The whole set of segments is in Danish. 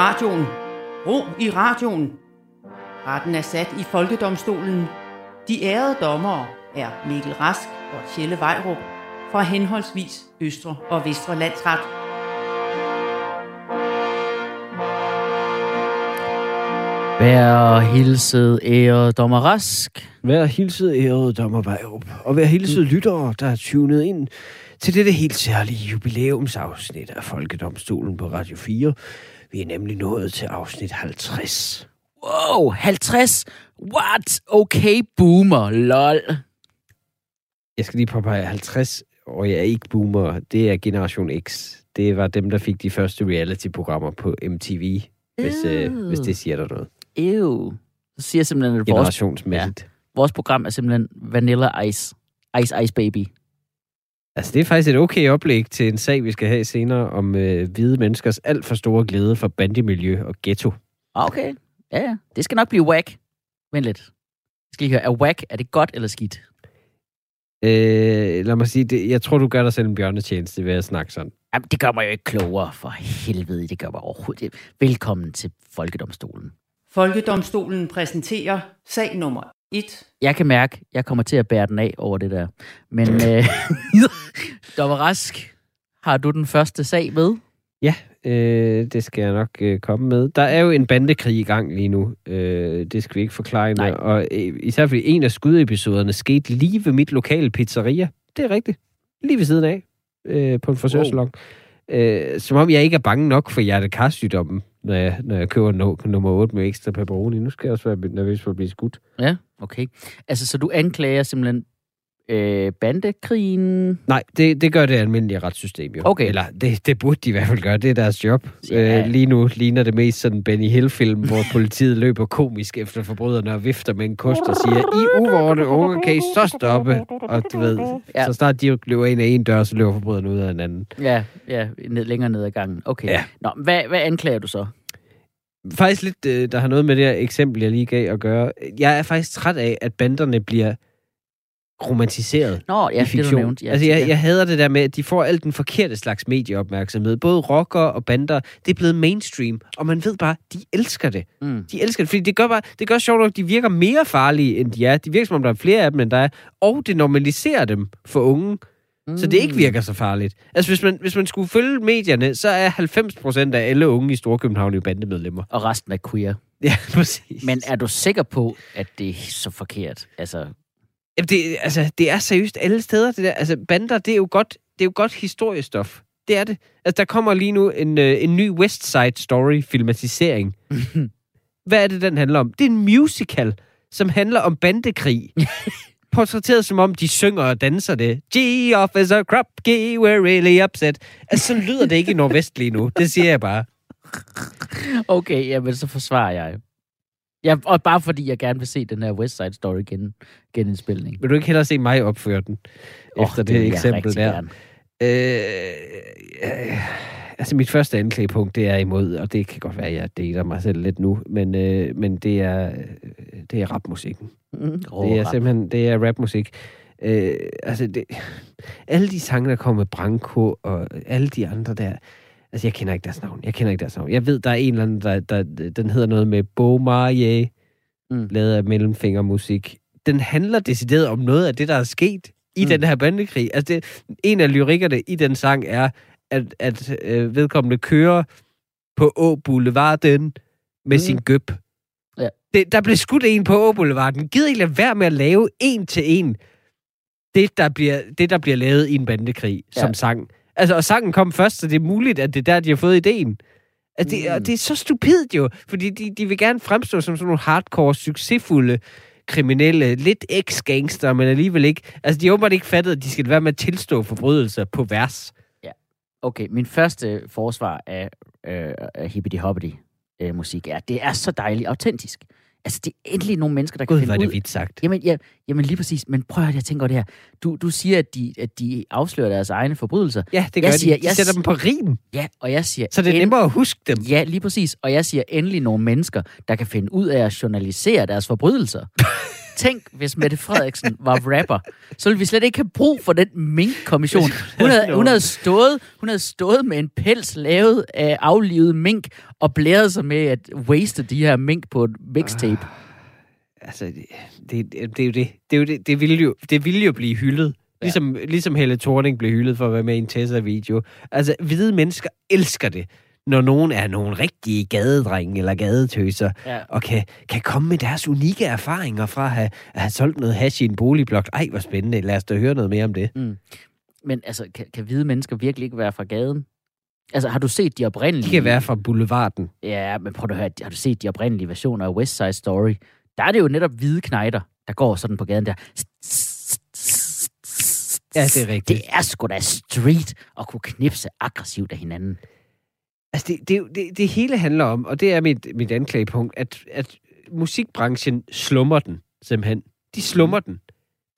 radioen. Ro i radioen. Retten er sat i Folkedomstolen. De ærede dommere er Mikkel Rask og Tjelle Vejrup fra henholdsvis Østre og Vestre Landsret. Vær hilset, ære dommer Rask. Vær hilset, ærede dommer Vejrup. Og vær hilset lyttere, der er tunet ind til dette helt særlige jubilæumsafsnit af Folkedomstolen på Radio 4. Vi er nemlig nået til afsnit 50. Wow, 50? What? Okay, boomer, lol. Jeg skal lige påpege, 50 og jeg er ikke boomer. Det er Generation X. Det var dem, der fik de første reality-programmer på MTV, hvis, øh, hvis det siger dig noget. Ew. Så siger jeg simpelthen, at vores, Generationsmæssigt. vores program er simpelthen Vanilla Ice. Ice Ice Baby. Altså, det er faktisk et okay oplæg til en sag, vi skal have senere om øh, hvide menneskers alt for store glæde for bandemiljø og ghetto. Okay. Ja, ja. Det skal nok blive whack. Vent lidt. Jeg skal lige høre, er whack, er det godt eller skidt? Øh, lad mig sige, det, jeg tror, du gør dig selv en bjørnetjeneste ved at snakke sådan. Jamen, det gør mig jo ikke klogere, for helvede. Det gør mig overhovedet. Velkommen til Folkedomstolen. Folkedomstolen præsenterer sag nummer 1. Jeg kan mærke, at jeg kommer til at bære den af over det der. Men, øh, Dommer Rask, har du den første sag med? Ja, øh, det skal jeg nok øh, komme med. Der er jo en bandekrig i gang lige nu. Øh, det skal vi ikke forklare. Nej. Og øh, især fordi en af skudepisoderne skete lige ved mit lokale pizzeria. Det er rigtigt. Lige ved siden af. Øh, på en frisørsalon. Øh, som om jeg ikke er bange nok for hjertekarsygdommen, når jeg, når jeg køber no, nummer 8 med ekstra pepperoni. Nu skal jeg også være nervøs for at blive skudt. Ja, okay. Altså, så du anklager simpelthen øh, bandekrigen? Nej, det, det gør det almindelige retssystem jo. Okay. Eller det, det burde de i hvert fald gøre. Det er deres job. Ja. Øh, lige nu ligner det mest sådan Benny Hill-film, hvor politiet løber komisk efter forbryderne og vifter med en kost og siger, I uvårende unge, kan I så stoppe? Og du ved, ja. så snart de løber ind af en dør, så løber forbryderne ud af en anden. Ja, ja ned, længere ned ad gangen. Okay. Ja. Nå, hvad, hvad anklager du så? Faktisk lidt, øh, der har noget med det her eksempel, jeg lige gav at gøre. Jeg er faktisk træt af, at banderne bliver romantiseret. Nå, ja, i det fiktion. du nævnte. Ja, altså, jeg, jeg hader det der med, at de får alt den forkerte slags medieopmærksomhed. Både rocker og bander, det er blevet mainstream, og man ved bare, de elsker det. Mm. De elsker det, fordi det gør bare, det gør sjovt nok, at de virker mere farlige, end de er. De virker som om, der er flere af dem, end der er. Og det normaliserer dem for unge, mm. så det ikke virker så farligt. Altså, hvis man, hvis man skulle følge medierne, så er 90% af alle unge i Storkøbenhavn jo bandemedlemmer. Og resten er queer. Ja, præcis. Men er du sikker på, at det er så forkert? Altså, Jamen, det, altså, det er seriøst alle steder, det der. Altså, bander, det er jo godt, det er jo godt historiestof. Det er det. Altså, der kommer lige nu en, øh, en ny West Side Story-filmatisering. Hvad er det, den handler om? Det er en musical, som handler om bandekrig. Portrætteret som om, de synger og danser det. G officer crop G, we're really upset. Altså, sådan lyder det ikke i Nordvest lige nu. Det siger jeg bare. okay, jamen så forsvarer jeg. Ja, og bare fordi jeg gerne vil se den her West Side Story gen, genindspilning. Vil du ikke hellere se mig opføre den? Efter det, jeg eksempel der. gerne. Øh, øh, altså mit første anklagepunkt, det er imod, og det kan godt være, at jeg deler mig selv lidt nu, men, øh, men det er øh, det er rapmusikken. Mm, det er simpelthen det er rapmusik. Øh, altså det, alle de sange, der kommer med Branko og alle de andre der, altså jeg kender ikke deres navn. Jeg kender ikke deres navn. Jeg ved, der er en eller anden, der, der den hedder noget med Beaumarchais, Mm. mm. lavet af mellemfingermusik. Den handler decideret om noget af det, der er sket i mm. den her bandekrig. Altså det, en af lyrikkerne i den sang er, at, at øh, vedkommende kører på Å Boulevarden med Mm. sin gøb. Ja. Det, der blev skudt en på Å Boulevarden. Gider ikke lade være med at lave en til en det, der bliver, det, der bliver lavet i en bandekrig Ja. som sang. Altså, og sangen kom først, så det er muligt, at det er der, de har fået ideen. At det, Mm. mm. det er så stupidt jo, fordi de, de vil gerne fremstå som sådan nogle hardcore, succesfulde kriminelle, lidt ex-gangster, men alligevel ikke. Altså, de har åbenbart ikke fattet, at de skal være med at tilstå forbrydelser på vers. Okay, min første forsvar af, øh, hippity hoppity øh, musik er, det er så dejligt autentisk. Altså, det er endelig nogle mennesker, der kan Gud, finde var ud... det vidt sagt. Jamen, ja, jamen lige præcis. Men prøv at jeg tænker over det her. Du, du siger, at de, at de afslører deres egne forbrydelser. Ja, det gør Jeg de. siger- de jeg sætter dem på rim, Ja, og jeg siger... så det er end- nemmere at huske dem. Ja, lige præcis. Og jeg siger endelig nogle mennesker, der kan finde ud af at journalisere deres forbrydelser tænk, hvis Mette Frederiksen var rapper. Så ville vi slet ikke have brug for den mink-kommission. Hun havde, hun, havde stået, hun havde stået med en pels lavet af aflivet mink, og blæret sig med at waste de her mink på et mixtape. Altså, det, det, det er jo det. Det, er jo det, det, ville jo, det ville jo blive hyldet. Ligesom, ja. ligesom Helle Thorning blev hyldet for at være med i en Tessa-video. Altså, hvide mennesker elsker det, når nogen er nogle rigtige gadedrenge eller gadetøser, Ja. og kan, kan komme med deres unikke erfaringer fra at have, at have solgt noget hash i en boligblok. Ej, hvor spændende. Lad os da høre noget mere om det. Men altså, kan, kan hvide mennesker virkelig ikke være fra gaden? Altså, har du set de oprindelige... De kan være fra boulevarden. Ja, men prøv at høre, har du set de oprindelige versioner af West Side Story? Der er det jo netop hvide knejder, der går sådan på gaden der. Ja, det er rigtigt. Det er sgu da street at kunne knipse aggressivt af hinanden. Altså, det, det, det, det hele handler om, og det er mit, mit anklagepunkt, at, at musikbranchen slummer den, simpelthen. De slummer den.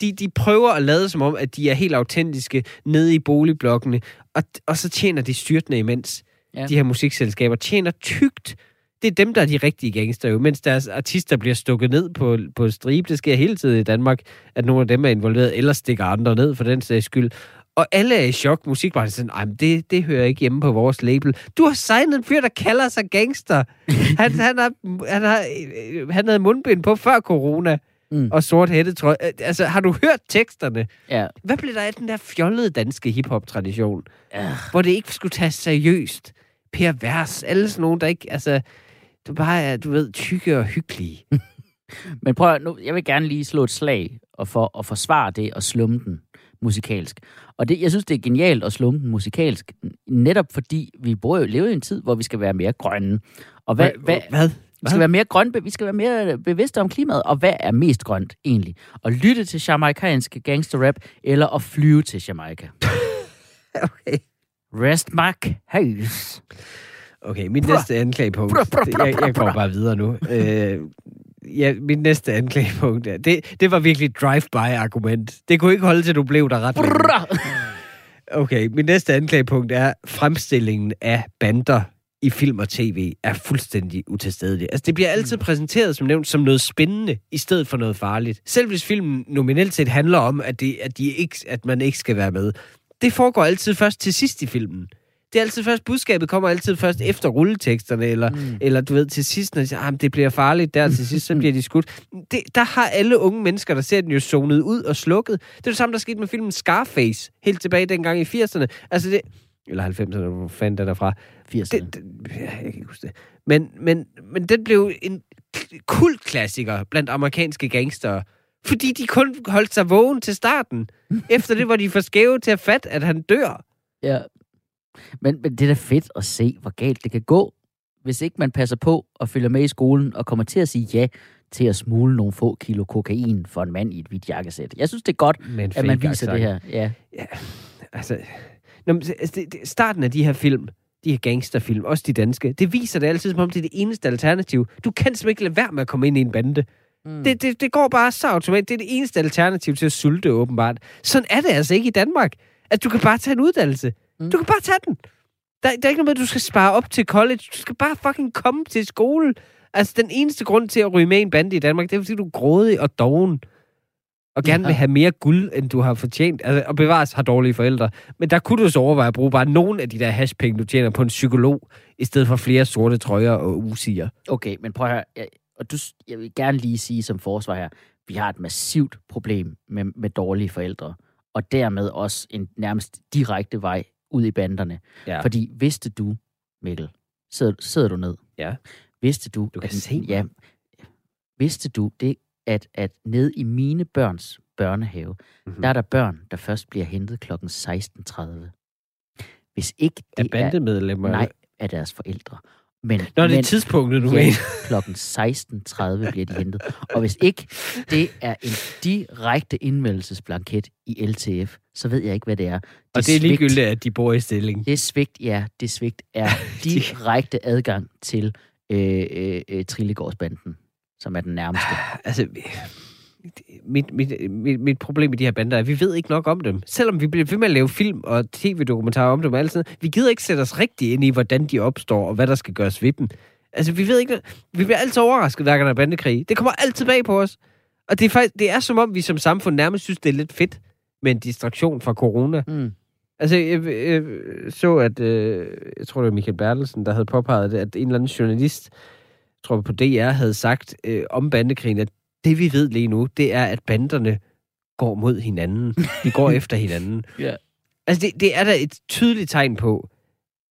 De, de prøver at lade som om, at de er helt autentiske nede i boligblokkene, og, og så tjener de styrtende imens. Ja. Ja. De her musikselskaber tjener tygt. Det er dem, der er de rigtige gangster jo, mens deres artister bliver stukket ned på, på stribe. Det sker hele tiden i Danmark, at nogle af dem er involveret, eller stikker andre ned for den sags skyld. Og alle er i chok. Musikbranchen er sådan, "Ej, men det, det hører ikke hjemme på vores label. Du har signet en fyr, der kalder sig gangster. Han, han, har, han, har, øh, han havde mundbind på før corona, Mm. og sort hættetrøje. Øh, Altså, har du hørt teksterne? Ja. Hvad blev der af den der fjollede danske hiphop-tradition? ja. Hvor det ikke skulle tages seriøst. Per Vers, alle sådan nogen, der ikke, altså, du bare er, du ved, tykke og hyggelige. Men prøv nu, jeg vil gerne lige slå et slag og for at forsvare det og slumme den musikalsk. Og det, jeg synes, det er genialt at slumme den musikalsk, netop fordi vi bor jo lever i en tid, hvor vi skal være mere grønne. Og hvad, hvad, Hvad? vi skal være mere grønne, vi skal være mere bevidste om klimaet, og hvad er mest grønt egentlig? At lytte til jamaikansk gangsterrap, eller at flyve til Jamaica? Okay. Rest my case. Okay, mit næste anklagepunkt. Jeg, jeg går bare videre nu. Øh, ja, mit næste anklagepunkt er, det, det var virkelig et drive-by-argument. Det kunne ikke holde til, du blev der ret. Okay, mit næste anklagepunkt er, fremstillingen af bander i film og tv er fuldstændig utilstedelig. Altså, det bliver altid præsenteret som nævnt som noget spændende, i stedet for noget farligt. Selv hvis filmen nominelt set handler om, at, det, at, de ikke, at man ikke skal være med. Det foregår altid først til sidst i filmen. Det er altid først, budskabet kommer altid først efter rulleteksterne, eller, mm. eller du ved, til sidst, når de siger, ah, det bliver farligt der, til sidst, så bliver de skudt. Det, der har alle unge mennesker, der ser den jo zonet ud og slukket. Det er det samme, der skete med filmen Scarface, helt tilbage dengang i 80'erne. Altså det, eller 90'erne, hvor fanden den er fra. 80'erne. Det, det, ja, jeg kan ikke huske det. Men, men, men den blev en kultklassiker blandt amerikanske gangstere. Fordi de kun holdt sig vågen til starten. Efter det var de for skæve til at fatte, at han dør. Ja. Men, men det er da fedt at se, hvor galt det kan gå, hvis ikke man passer på og følger med i skolen og kommer til at sige ja til at smule nogle få kilo kokain for en mand i et hvidt jakkesæt. Jeg synes, det er godt, Men at man viser det her. Ja. Altså, Nå, men, altså det, det, starten af de her film, de her gangsterfilm, også de danske, det viser det altid, som om det er det eneste alternativ. Du kan simpelthen ikke lade være med at komme ind i en bande. Mm. Det, det, det går bare så automatisk. Det er det eneste alternativ til at sulte, åbenbart. Sådan er det altså ikke i Danmark. At du kan bare tage en uddannelse. Mm. Du kan bare tage den. Der, der er ikke noget med, at du skal spare op til college. Du skal bare fucking komme til skole. Altså, den eneste grund til at ryge med en bande i Danmark, det er, fordi du er grådig og doven. Og gerne Ja. vil have mere guld, end du har fortjent. Altså, og bevares har dårlige forældre. Men der kunne du så overveje at bruge bare nogle af de der hashpenge, du tjener på en psykolog, i stedet for flere sorte trøjer og usiger. Okay, men prøv at høre. Jeg, og du, jeg vil gerne lige sige som forsvar her, vi har et massivt problem med, med dårlige forældre. Og dermed også en nærmest direkte vej ud i banderne. Ja. Fordi vidste du, Mikkel, sidder, sidder du ned? Ja. Vidste du, Du kan at, se mig. ja, vidste du det, at, at nede i mine børns børnehave, Mhm. mm-hmm. der er der børn, der først bliver hentet kl. 16.30. Hvis ikke det er, bandemedlemmer? nej, af deres forældre. Men, Nå, det er men, tidspunktet, du ja, mener. klokken 16.30 bliver de hentet. Og hvis ikke det er en direkte indmeldelsesblanket i LTF, så ved jeg ikke, hvad det er. Og det er svigt. ligegyldigt, at de bor i stilling. Det svigt, ja, det svigt er direkte adgang til øh, øh, øh, Trillegårdsbanden, som er den nærmeste. Altså, mit, mit, mit, mit problem med de her bander er, at vi ved ikke nok om dem. Selvom vi bliver ved med at lave film og tv-dokumentarer om dem og alt sådan noget, vi gider ikke sætte os rigtig ind i, hvordan de opstår og hvad der skal gøres ved dem. Altså, vi ved ikke... Vi bliver altid overrasket, hver gang der er bandekrig. Det kommer altid bag på os. Og det er, faktisk, det er som om, vi som samfund nærmest synes, det er lidt fedt med en distraktion fra corona. Mm. Altså, jeg, jeg så, at øh, jeg tror, det var Michael Bertelsen, der havde påpeget det, at en eller anden journalist, jeg tror på DR, havde sagt øh, om bandekrigen, at det vi ved lige nu, det er, at banderne går mod hinanden. De går efter hinanden. Ja. Altså, det, det er da et tydeligt tegn på,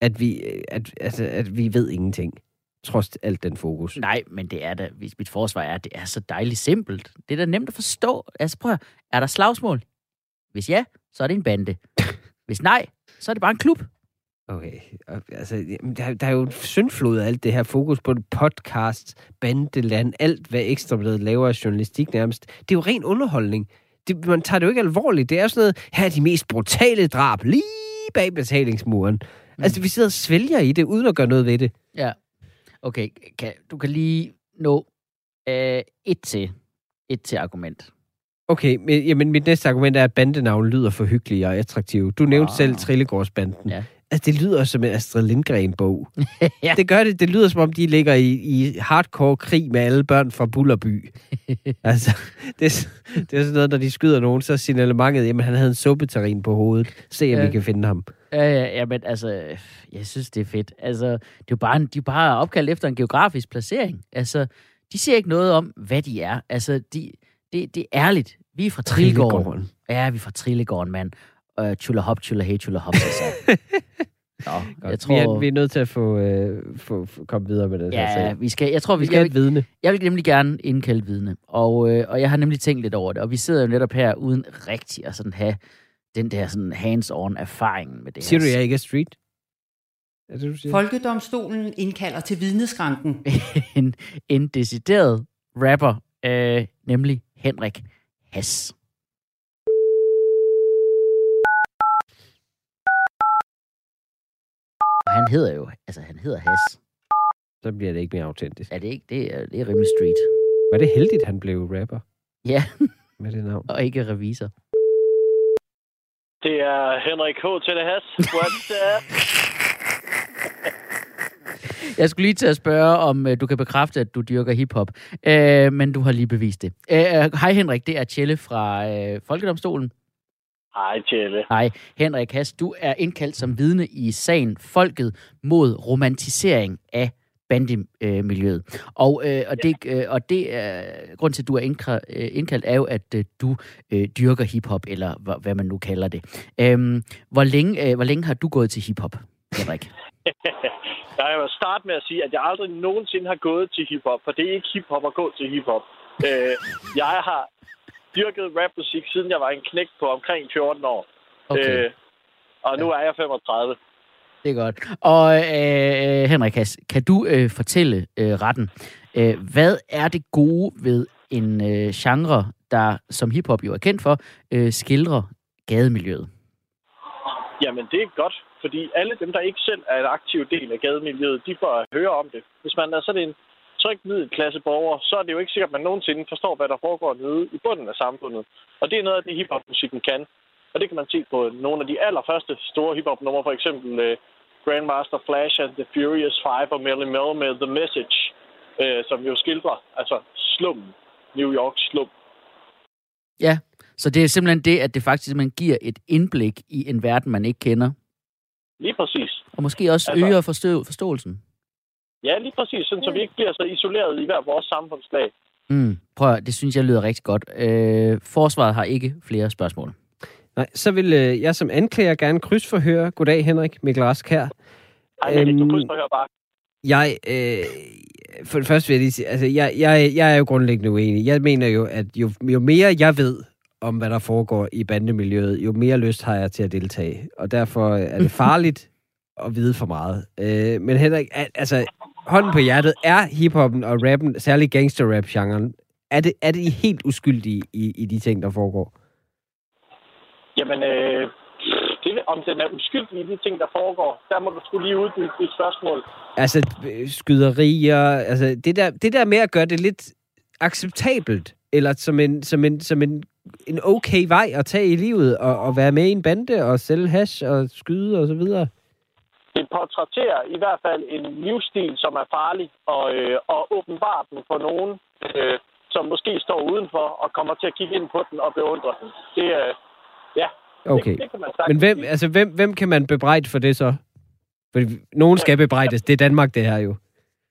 at vi, at, altså, at vi ved ingenting, trods alt den fokus. Nej, men det er da, hvis mit forsvar er, at det er så dejligt simpelt. Det er da nemt at forstå. Altså prøv at, er der slagsmål? Hvis ja, så er det en bande. Hvis nej, så er det bare en klub. Okay, altså, der, der er jo syndflod af alt det her fokus på podcast, bandeland, alt hvad ekstrabladet laver af journalistik nærmest. Det er jo ren underholdning. Det, man tager det jo ikke alvorligt. Det er sådan noget, her er de mest brutale drab, lige bag betalingsmuren. Mm. Altså, vi sidder og svælger i det, uden at gøre noget ved det. Ja. Okay, kan, du kan lige nå øh, et til. Et til argument. Okay, men, jamen, mit næste argument er, at bandenavn lyder for hyggelige og attraktive. Du nævnte Ah. selv Trillegårdsbanden. Ja. Altså, det lyder som en Astrid Lindgren-bog. Ja. Det gør det. Det lyder, som om de ligger i, i hardcore krig med alle børn fra Bullerby. altså, det, det er sådan noget, når de skyder nogen, så er signalementet, jamen han havde en suppeterrin på hovedet. Se, om Ja. vi kan finde ham. Ja, ja, ja, men altså, jeg synes, det er fedt. Altså, det er jo bare, en, de er bare opkaldt efter en geografisk placering. Altså, de siger ikke noget om, hvad de er. Altså, de, det, det er ærligt. Vi er fra Trillegården. Trillegården. Ja, vi er fra Trillegården, mand. Uh, chula hop, chula hey, chula hop, så. Nå, jeg Godt. Vi, er, tror... vi er nødt til at få, øh, få, få komme videre med her Ja, sag. vi skal, jeg tror, vi Vi skal, have jeg, et vil, vidne. jeg vil nemlig gerne indkalde vidne. Og, øh, og jeg har nemlig tænkt lidt over det. Og vi sidder jo netop her uden rigtig at sådan have den der sådan hands-on erfaring med det Siger du, her. jeg ikke er street? Er det, du siger? Folkedomstolen indkalder til vidneskranken. en, en decideret rapper, øh, nemlig Henrik Hass. Han hedder jo, altså han hedder Hass. Så bliver det ikke mere autentisk. Er det ikke? Det er, det er rimelig street. Var det heldigt, han blev rapper Ja, med det navn? og ikke revisor. Det er Henrik H. til det has. What's up? Jeg skulle lige til at spørge, om øh, du kan bekræfte, at du dyrker hiphop. Øh, men du har lige bevist det. Øh, hej Henrik, det er Tjelle fra øh, Folkedomstolen. Hej, Tjelle. Hej, Henrik Hass, du er indkaldt som vidne i sagen Folket mod romantisering af bandemiljøet. Og, øh, og, det, øh, og det er, grund til, at du er øh, indkaldt, er jo, at øh, du øh, dyrker hiphop, eller hva- hvad man nu kalder det. Øhm, hvor, længe, øh, hvor længe har du gået til hiphop, Henrik? Jeg vil starte med at sige, at jeg aldrig nogensinde har gået til hiphop, for det er ikke hiphop at gå til hiphop. Øh, jeg har dyrket rapmusik, siden jeg var en knæk på omkring 14 år. Okay. Øh, og nu er jeg 35. Det er godt. Og øh, Henrik Hass, kan du øh, fortælle øh, retten, øh, hvad er det gode ved en øh, genre, der som hiphop jo er kendt for, øh, skildrer gademiljøet? Jamen, det er godt, fordi alle dem, der ikke selv er en aktiv del af gademiljøet, de får at høre om det. Hvis man er sådan en tryg middelklasse borger, så er det jo ikke sikkert, at man nogensinde forstår, hvad der foregår nede i bunden af samfundet. Og det er noget af det, hiphop-musikken kan. Og det kan man se på nogle af de allerførste store hiphop-numre, for eksempel uh, Grandmaster Flash and the Furious Five og Melly Mel med The Message, uh, som jo skildrer altså slummen, New York slum. Ja, så det er simpelthen det, at det faktisk man giver et indblik i en verden, man ikke kender. Lige præcis. Og måske også Altså- øger forstå- forståelsen. Ja, lige præcis. Sådan, så vi ikke bliver så isoleret i hver vores samfundslag. Mm, prøv at, det synes jeg lyder rigtig godt. Øh, forsvaret har ikke flere spørgsmål. Nej, så vil øh, jeg som anklager gerne krydsforhøre. Goddag, Henrik Mikkel Rask her. Ej, du Øhm, krydsforhører bare. Jeg, øh, for det første vil jeg lige sige, altså, jeg, jeg, jeg er jo grundlæggende uenig. Jeg mener jo, at jo, jo mere jeg ved om, hvad der foregår i bandemiljøet, jo mere lyst har jeg til at deltage. Og derfor er det farligt at vide for meget. Øh, men Henrik, al- altså, hånden på hjertet, er hiphoppen og rappen, særligt gangster-rap-genren, er det, er det helt uskyldige i, i de ting, der foregår? Jamen, øh, det, om den er uskyldig i de ting, der foregår, der må du skulle lige uddybe dit spørgsmål. Altså, øh, skyderier, altså det der, det der med at gøre det lidt acceptabelt, eller som en, som en, som en, en okay vej at tage i livet, og, og være med i en bande, og sælge hash, og skyde, og så videre. Det portrætterer i hvert fald en livsstil, som er farlig, og, øh, og åbenbart den for nogen, øh, som måske står udenfor og kommer til at kigge ind på den og beundre den. Det, øh, ja, Okay. det, det kan man Men hvem, altså, hvem, hvem kan man bebrejde for det så? Fordi nogen skal bebrejdes. Det er Danmark, det her jo.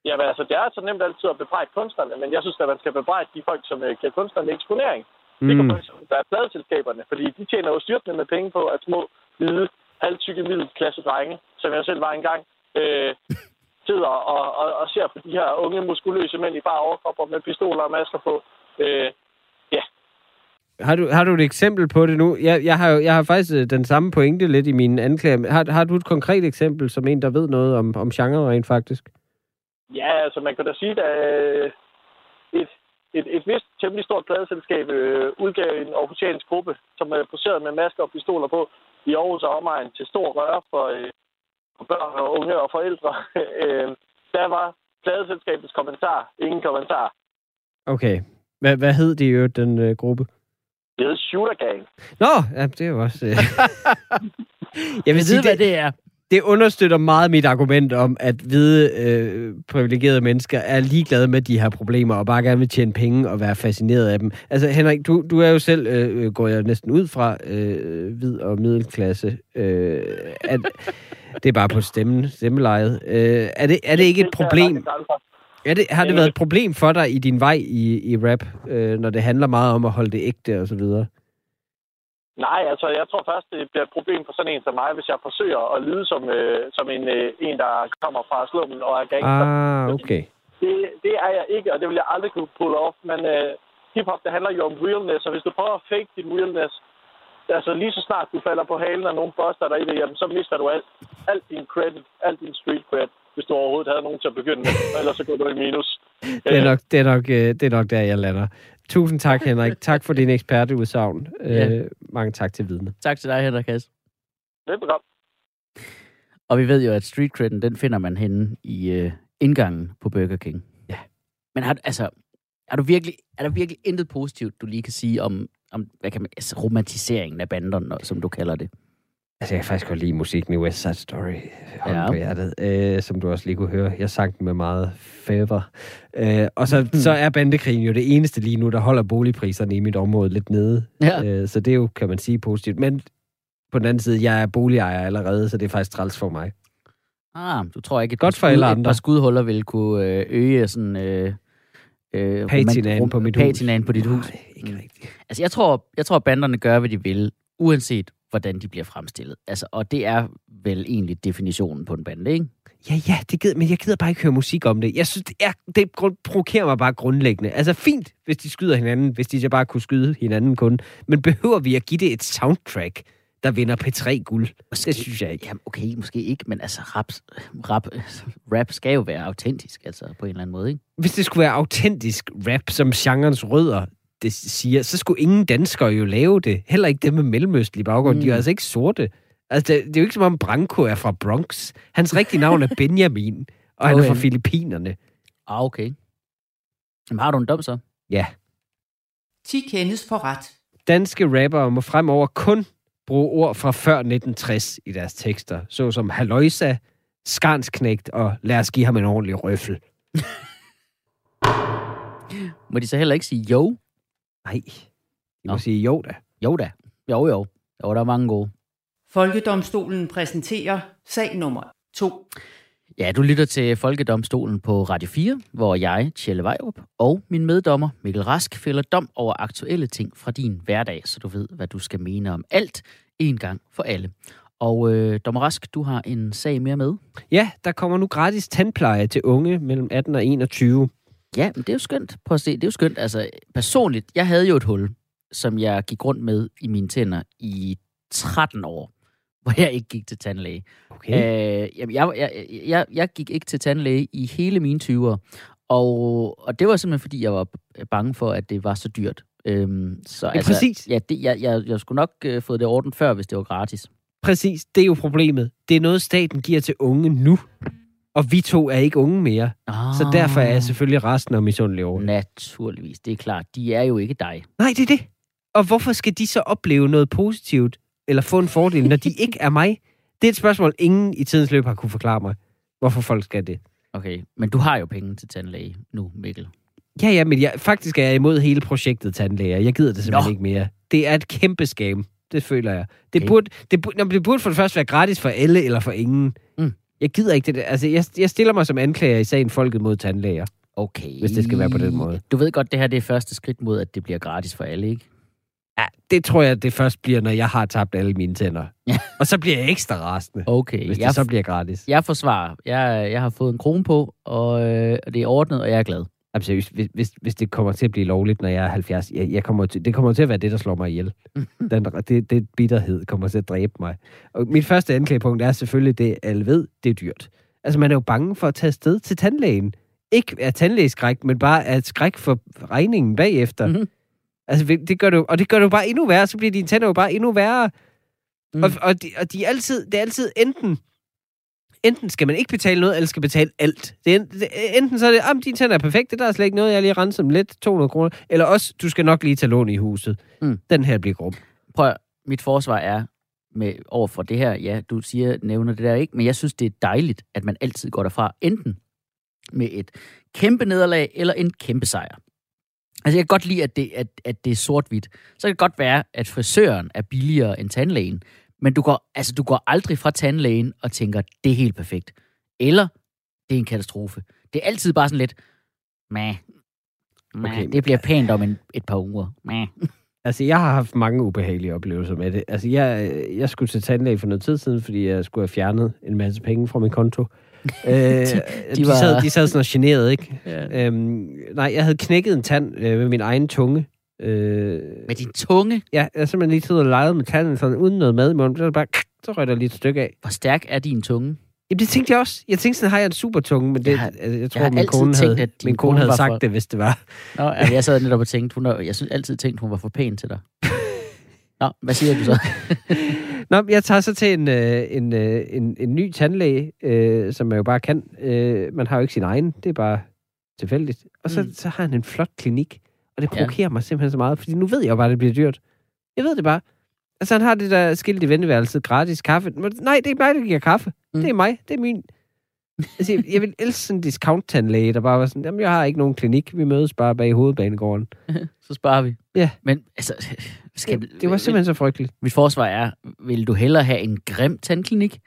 Ja, men altså, det er så nemt altid at bebrejde kunstnerne, men jeg synes, at man skal bebrejde de folk, som øh, giver kunstnerne eksponering. Det kan Mm. for eksempel være pladeselskaberne, fordi de tjener jo styrtende med penge på, at små, hvide, halvtykke middelklasse drenge, som jeg selv var engang, øh, sidder og, og, og ser på de her unge, muskuløse mænd i bare overkropper med pistoler og masker på. Øh, Har du, har du et eksempel på det nu? Jeg, jeg, har, jo- jeg har faktisk øh, den samme pointe lidt i mine anklager. Har, har du et konkret eksempel som en, der ved noget om, om genre rent faktisk? Ja, altså man kan da sige, at øh, et, et, et vist temmelig stort pladeselskab øh, udgav en officialsk gruppe, som er poseret med masker og pistoler på i Aarhus og omegn til stor røre for, øh, for børn og unge og forældre. øh, der var pladeselskabets kommentar. Ingen kommentar. Okay. Hvad, hvad hed de jo, den øh, gruppe? Det hed Shooter Gang. Nå, ja, det er jo også... Øh. jeg vil sige, hvad det er det understøtter meget mit argument om, at hvide øh, privilegerede mennesker er ligeglade med de her problemer, og bare gerne vil tjene penge og være fascineret af dem. Altså Henrik, du, du er jo selv, øh, øh, går jeg næsten ud fra, øh, hvid og middelklasse. Øh, at, det er bare på stemmen, stemmelejet. Øh, er, det, er det ikke et problem? Er det, har det været et problem for dig i din vej i, i rap, øh, når det handler meget om at holde det ægte og så videre? Nej, altså jeg tror først, det bliver et problem for sådan en som mig, hvis jeg forsøger at lyde som, øh, som en, øh, en, der kommer fra slummen og er gangster. Ah, okay. Det, det er jeg ikke, og det vil jeg aldrig kunne pull off. Men øh, hiphop, det handler jo om realness, og hvis du prøver at fake din realness, altså lige så snart du falder på halen af nogen poster der i det, jamen, så mister du alt, alt din credit, alt din street cred, hvis du overhovedet havde nogen til at begynde med, og ellers så går du i minus. Det er nok, det er nok, øh, det er nok der, jeg lander. Tusind tak, Henrik. Tak for din eksperteudsagn. Ja. Øh, mange tak til vidne. Tak til dig, Henrik Hass. Velbekomme. Og vi ved jo, at street credden, den finder man henne i øh, indgangen på Burger King. Ja. Men har, du- altså, er, du virkelig, er der virkelig intet positivt, du lige kan sige om, om hvad kan man, altså, romantiseringen af banderne, som du kalder det? Altså, jeg kan faktisk godt lide musikken i West Side Story. Hånd Ja. på hjertet. Øh, som du også lige kunne høre. Jeg sang den med meget favor. Øh, og så, så er bandekrigen jo det eneste lige nu, der holder boligpriserne i mit område lidt nede. Ja. Øh, så det er jo, kan man sige, positivt. Men på den anden side, jeg er boligejer allerede, så det er faktisk træls for mig. Ah, du tror ikke, et Godt for alle Et andre. par skudhuller vil kunne øh, øge sådan... Øh, øh, Patinaen på mit hus. patinaen på dit hus. Nej, ikke rigtigt. Altså, jeg tror, jeg tror, at banderne gør, hvad de vil, uanset hvordan de bliver fremstillet. Altså, og det er vel egentlig definitionen på en bande, ikke? Ja, ja, det gider, men jeg gider bare ikke høre musik om det. Jeg synes, det, er, det provokerer mig bare grundlæggende. Altså fint, hvis de skyder hinanden, hvis de så bare kunne skyde hinanden kun. Men behøver vi at give det et soundtrack, der vinder P3-guld? Det synes jeg ikke. Jamen, okay, måske ikke, men altså, rap, rap, rap skal jo være autentisk, altså, på en eller anden måde, ikke? Hvis det skulle være autentisk rap, som genrens rødder det siger, så skulle ingen danskere jo lave det. Heller ikke dem med mellemøstlig baggrund. Mm. De er Mm. altså ikke sorte. Altså, det, det er jo ikke som om Branko er fra Bronx. Hans rigtige navn er Benjamin, og han er fra. Filippinerne. Ah, okay. Jamen, har du en dom så? Ja. 10 kendes for ret. danske rappere må fremover kun bruge ord fra før 1960 i deres tekster, såsom halløjsa, skarnsknægt og lad os give ham en ordentlig røffel. Må de så heller ikke sige jo? Nej, I må sige jo da. Jo da. Jo, jo. Jo, der er mange gode. Folkedomstolen præsenterer sag nummer 2. Ja, du lytter til Folkedomstolen på Radio 4, hvor jeg, Tjelle Vejrup, og min meddommer Mikkel Rask fælder dom over aktuelle ting fra din hverdag, så du ved, hvad du skal mene om alt en gang for alle. Og øh, dommer Rask, du har en sag mere med. Ja, der kommer nu gratis tandpleje til unge mellem 18 og 21. Ja, men det er jo skønt. Prøv at se, det er jo skønt. Altså, personligt, jeg havde jo et hul, som jeg gik rundt med i mine tænder i 13 år, hvor jeg ikke gik til tandlæge. Okay. Øh, jamen, jeg, jeg, jeg, jeg gik ikke til tandlæge i hele mine 20'er, og, og det var simpelthen, fordi jeg var bange for, at det var så dyrt. Øhm, så, Ja, præcis. Ja, det, jeg, jeg, jeg skulle nok øh, fået det ordnet før, hvis det var gratis. Præcis, det er jo problemet. Det er noget, staten giver til unge nu. Og vi to er ikke unge mere. Ah, Så derfor er jeg selvfølgelig resten af misundelig over. Naturligvis, det er klart. De er jo ikke dig. Nej, det er det. Og hvorfor skal de så opleve noget positivt, eller få en fordel, når de ikke er mig? Det er et spørgsmål, ingen i tidens løb har kunne forklare mig. Hvorfor folk skal det. Okay, men du har jo penge til tandlæge nu, Mikkel. Ja, ja, men jeg, faktisk er jeg imod hele projektet tandlæger. Jeg gider det simpelthen Nå. ikke mere. Det er et kæmpe skam. Det føler jeg. Det, Okay. burde, det, burde, det burde for det første være gratis for alle eller for ingen. Mm. Jeg gider ikke det der. Altså, jeg, jeg stiller mig som anklager i sagen Folket mod tandlæger. Okay. Hvis det skal være på den måde. Du ved godt, det her det er første skridt mod, at det bliver gratis for alle, ikke? Ja, det tror jeg, det først bliver, når jeg har tabt alle mine tænder. Ja. Og så bliver jeg ekstra rasende, Okay. hvis Jeg, det så bliver gratis. jeg forsvarer. Jeg, jeg har fået en krone på, og, øh, og det er ordnet, og jeg er glad. Jamen, seriøst, hvis, hvis, hvis det kommer til at blive lovligt, når jeg er 70, jeg, jeg kommer til, det kommer til at være det, der slår mig ihjel. Den, det, det bitterhed kommer til at dræbe mig. Og mit første anklagepunkt er selvfølgelig det, alle ved, det er dyrt. Altså, man er jo bange for at tage afsted til tandlægen. Ikke af tandlægeskræk, men bare af skræk for regningen bagefter. Mhm. Altså, det- gør jo- og det gør jo bare endnu værre, så bliver dine tænder jo bare endnu værre. Mm. Og, og, de, og de er altid, det er altid enten, enten skal man ikke betale noget, eller skal betale alt. Det er, det, enten så er det, at dine tænder er perfekte, der er slet ikke noget, jeg lige renset dem lidt, 200 kroner. Eller også, du skal nok lige tage lån i huset. Mm. Den her bliver grum. Prøv mit forsvar er med over for det her, ja, du siger, nævner det der ikke, men jeg synes, det er dejligt, at man altid går derfra enten med et kæmpe nederlag eller en kæmpe sejr. Altså, jeg kan godt lide, at det, at, at det er sort-hvidt. Så kan det godt være, at frisøren er billigere end tandlægen, men du går, altså, du går aldrig fra tandlægen og tænker, det er helt perfekt. Eller, det er en katastrofe. Det er altid bare sådan lidt, meh, meh, Okay, det bliver pænt om en, et par uger. Meh. Altså, jeg har haft mange ubehagelige oplevelser med det. Altså, jeg, jeg skulle til tandlæge for noget tid siden, fordi jeg skulle have fjernet en masse penge fra min konto. øh, de, de, var- sad, de sad sådan og generet, ikke? Ja. Øhm, nej, jeg havde knækket en tand øh, med min egen tunge. Øh, Med din tunge, ja, jeg har simpelthen lige siddet og leget med tanden, sådan, uden noget mad i munden. Så, bare, så røg der lige et stykke af. hvor stærk er din tunge? Jamen, det tænkte jeg også. Jeg tænkte sådan, har jeg en super tunge, men det, Jeg jeg, har- altså, jeg tror, har min kone tænkt, havde, min kone havde sagt for- det, hvis det var. Nå, altså, jeg sad netop og tænkte, hun er, jeg synes altid tænkt, hun var for pæn til dig. Nå, hvad siger du så? Nå, jeg tager så til en, øh, en, øh, en, en ny tandlæge, øh, som man jo bare kan. Øh, man har jo ikke sin egen, det er bare tilfældigt. Og så, mm. så har han en flot klinik, og det Ja. provokerer mig simpelthen så meget, fordi nu ved jeg jo bare, at det bliver dyrt. Jeg ved det bare. Altså, han har det der skilt i venteværelset, gratis kaffe. Men Nej, det er mig, der giver kaffe. Mm. Det er mig, det er min. Altså, jeg, jeg vil elske sådan en discount-tandlæge, der bare var sådan, jamen, jeg har ikke nogen klinik, vi mødes bare bag hovedbanegården. så sparer vi. Ja. Men altså, skal, Det, det var simpelthen så frygteligt. Mit forsvar er, vil du hellere have en grim tandklinik?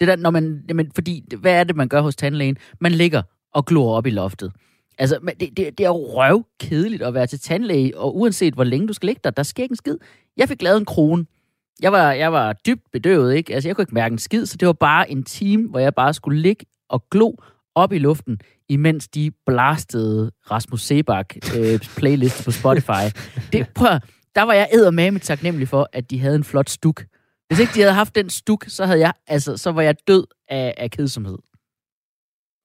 Det der, når man, jamen, fordi, hvad er det, man gør hos tandlægen? Man ligger og glor op i loftet. Altså, men det, det, det er jo røvkedeligt at være til tandlæge, og uanset hvor længe du skal ligge der, der sker ikke en skid. Jeg fik lavet en krone. Jeg var, jeg var dybt bedøvet, ikke? Altså, jeg kunne ikke mærke en skid, så det var bare en time, hvor jeg bare skulle ligge og glo op i luften, imens de blastede Rasmus Sebak øh, playlist på Spotify. Det, prøv, der var jeg eddermame taknemmelig for, at de havde en flot stuk. Hvis ikke de havde haft den stuk, så havde jeg, altså, så var jeg død af, af kedsomhed.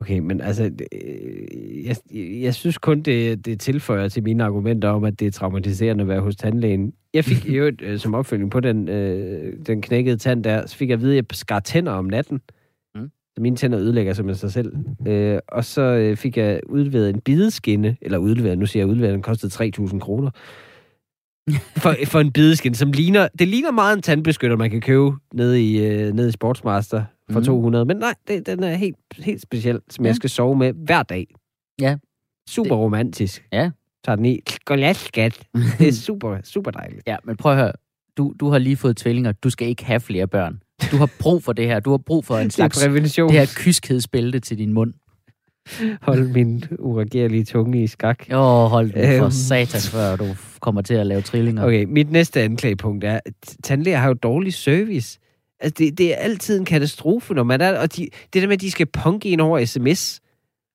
Okay, men altså, øh, jeg, jeg synes kun, det, det tilføjer til mine argumenter om, at det er traumatiserende at være hos tandlægen. Jeg fik jo øh, som opfølging på den, øh, den knækkede tand der, så fik jeg at vide, at jeg skar tænder om natten. Mm. Så mine tænder ødelægger simpelthen sig selv. Øh, og så øh, fik jeg udleveret en bideskinne, eller udleveret, nu siger jeg udleveret, den kostede 3.000 kroner. For, for en bideskinne, som ligner, det ligner meget en tandbeskytter, man kan købe nede i, øh, nede i Sportsmaster for Mm. 200. Men nej, det, den er helt, helt speciel, som Ja. jeg skal sove med hver dag. Ja. Super romantisk. Ja. Tager den i. Godnat, skat. Det er super, super dejligt. Ja, men prøv at høre. Du, du har lige fået tvillinger. Du skal ikke have flere børn. Du har brug for det her. Du har brug for en Det er slags prævention. det her kyskhedsbælte til din mund. Hold min uregerlige tunge i skak. Jo, hold den for Øhm. satan, før du kommer til at lave trillinger. Okay, mit næste anklagepunkt er, at tandlæger har jo dårlig service. Altså, det, det er altid en katastrofe, når man er... Og de, det der med, at de skal punke en over sms.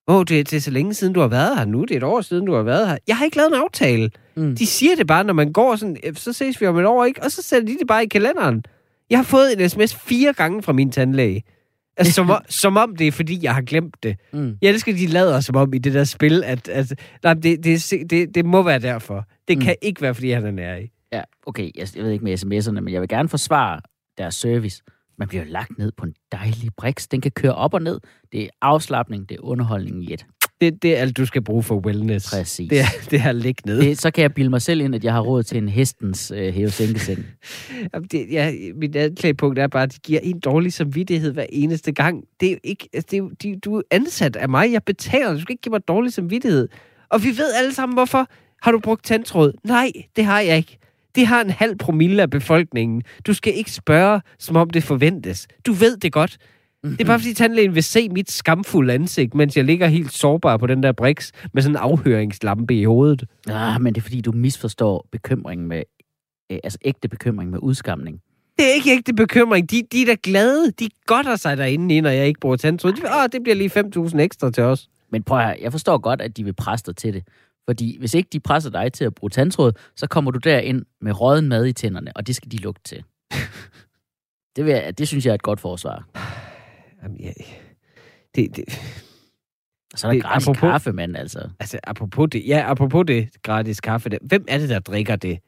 Åh, oh, det, det er så længe siden, du har været her nu. Det er et år siden, du har været her. Jeg har ikke lavet en aftale. Mm. De siger det bare, når man går sådan, "Øh, så ses vi om et år, ikke? Og så sætter de det bare i kalenderen. Jeg har fået en sms fire gange fra min tandlæge. Altså, som, om- som om det er, fordi jeg har glemt det. Mm. Jeg elsker, at de lader som om i det der spil, at, at nej, det, det, det, det må være derfor. Det Mm. kan ikke være, fordi han er nær i. Ja, okay, jeg, jeg ved ikke med sms'erne, men jeg vil gerne forsvare deres service. Man bliver lagt ned på en dejlig briks. Den kan køre op og ned. Det er afslappning, det er underholdning i et. Det, det er alt, du skal bruge for wellness. Præcis. Det er, det er at ligge ned. Det, så kan jeg bilde mig selv ind, at jeg har råd til en hestens øh, hæve-sænkeseng. Det, ja, mit anklagepunkt er bare, at de giver en dårlig samvittighed hver eneste gang. Det er ikke, altså, det er, de, du er ansat af mig. Jeg betaler. Du skal ikke give mig dårlig samvittighed. Og vi ved alle sammen, hvorfor. Har du brugt tandtråd? Nej, det har jeg ikke. Det har en halv promille af befolkningen. Du skal ikke spørge, som om det forventes. Du ved det godt. Det er bare fordi tandlægen vil se mit skamfulde ansigt, mens jeg ligger helt sårbar på den der briks med sådan en afhøringslampe i hovedet. Ah, men det er fordi, du misforstår bekymringen med, øh, altså ægte bekymring med udskamning. Det er ikke ægte bekymring. De, de er da glade. De godter sig derinde, når jeg ikke bruger tandtråd. De, Åh, det bliver lige 5.000 ekstra til os. Men prøv at høre, jeg forstår godt, at de vil presse dig til det. Fordi hvis ikke de presser dig til at bruge tandtråd, så kommer du derind med råden mad i tænderne, og det skal de lugte til. det, vil jeg, det synes jeg er et godt forsvar. Jamen, jeg, det, det, Og så er der Det- gratis apropos- kaffe, mand, altså. altså, apropos det, ja, apropos det gratis kaffe, der, hvem er det, der drikker det?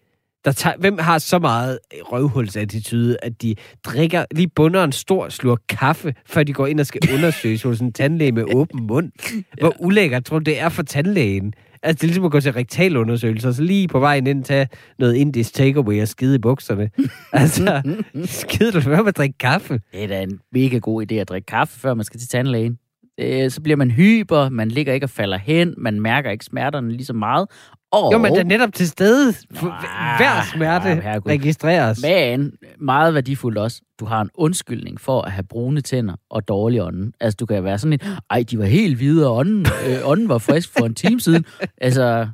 Der tager, hvem har så meget røvhulsattitude, at de drikker, lige bunder en stor slur kaffe, før de går ind og skal undersøges hos en tandlæge med åben mund? Hvor ulækkert tror du, det er for tandlægen? Altså, det er ligesom at gå til rektalundersøgelser, så lige på vejen ind tage noget indisk takeaway og skide i bukserne. altså, skide du være med at drikke kaffe? Det er da en mega god idé at drikke kaffe, før man skal til tandlægen. Øh, så bliver man hyper, man ligger ikke og falder hen, man mærker ikke smerterne lige så meget. Og, Jo, men der er netop til stede. Nå, Hver smerte herregud. registreres. Men meget værdifuldt også, du har en undskyldning for at have brune tænder og dårlig ånden. Altså, du kan være sådan lidt, ej, de var helt hvide, og ånden, øh, ånden var frisk for en time siden. Altså,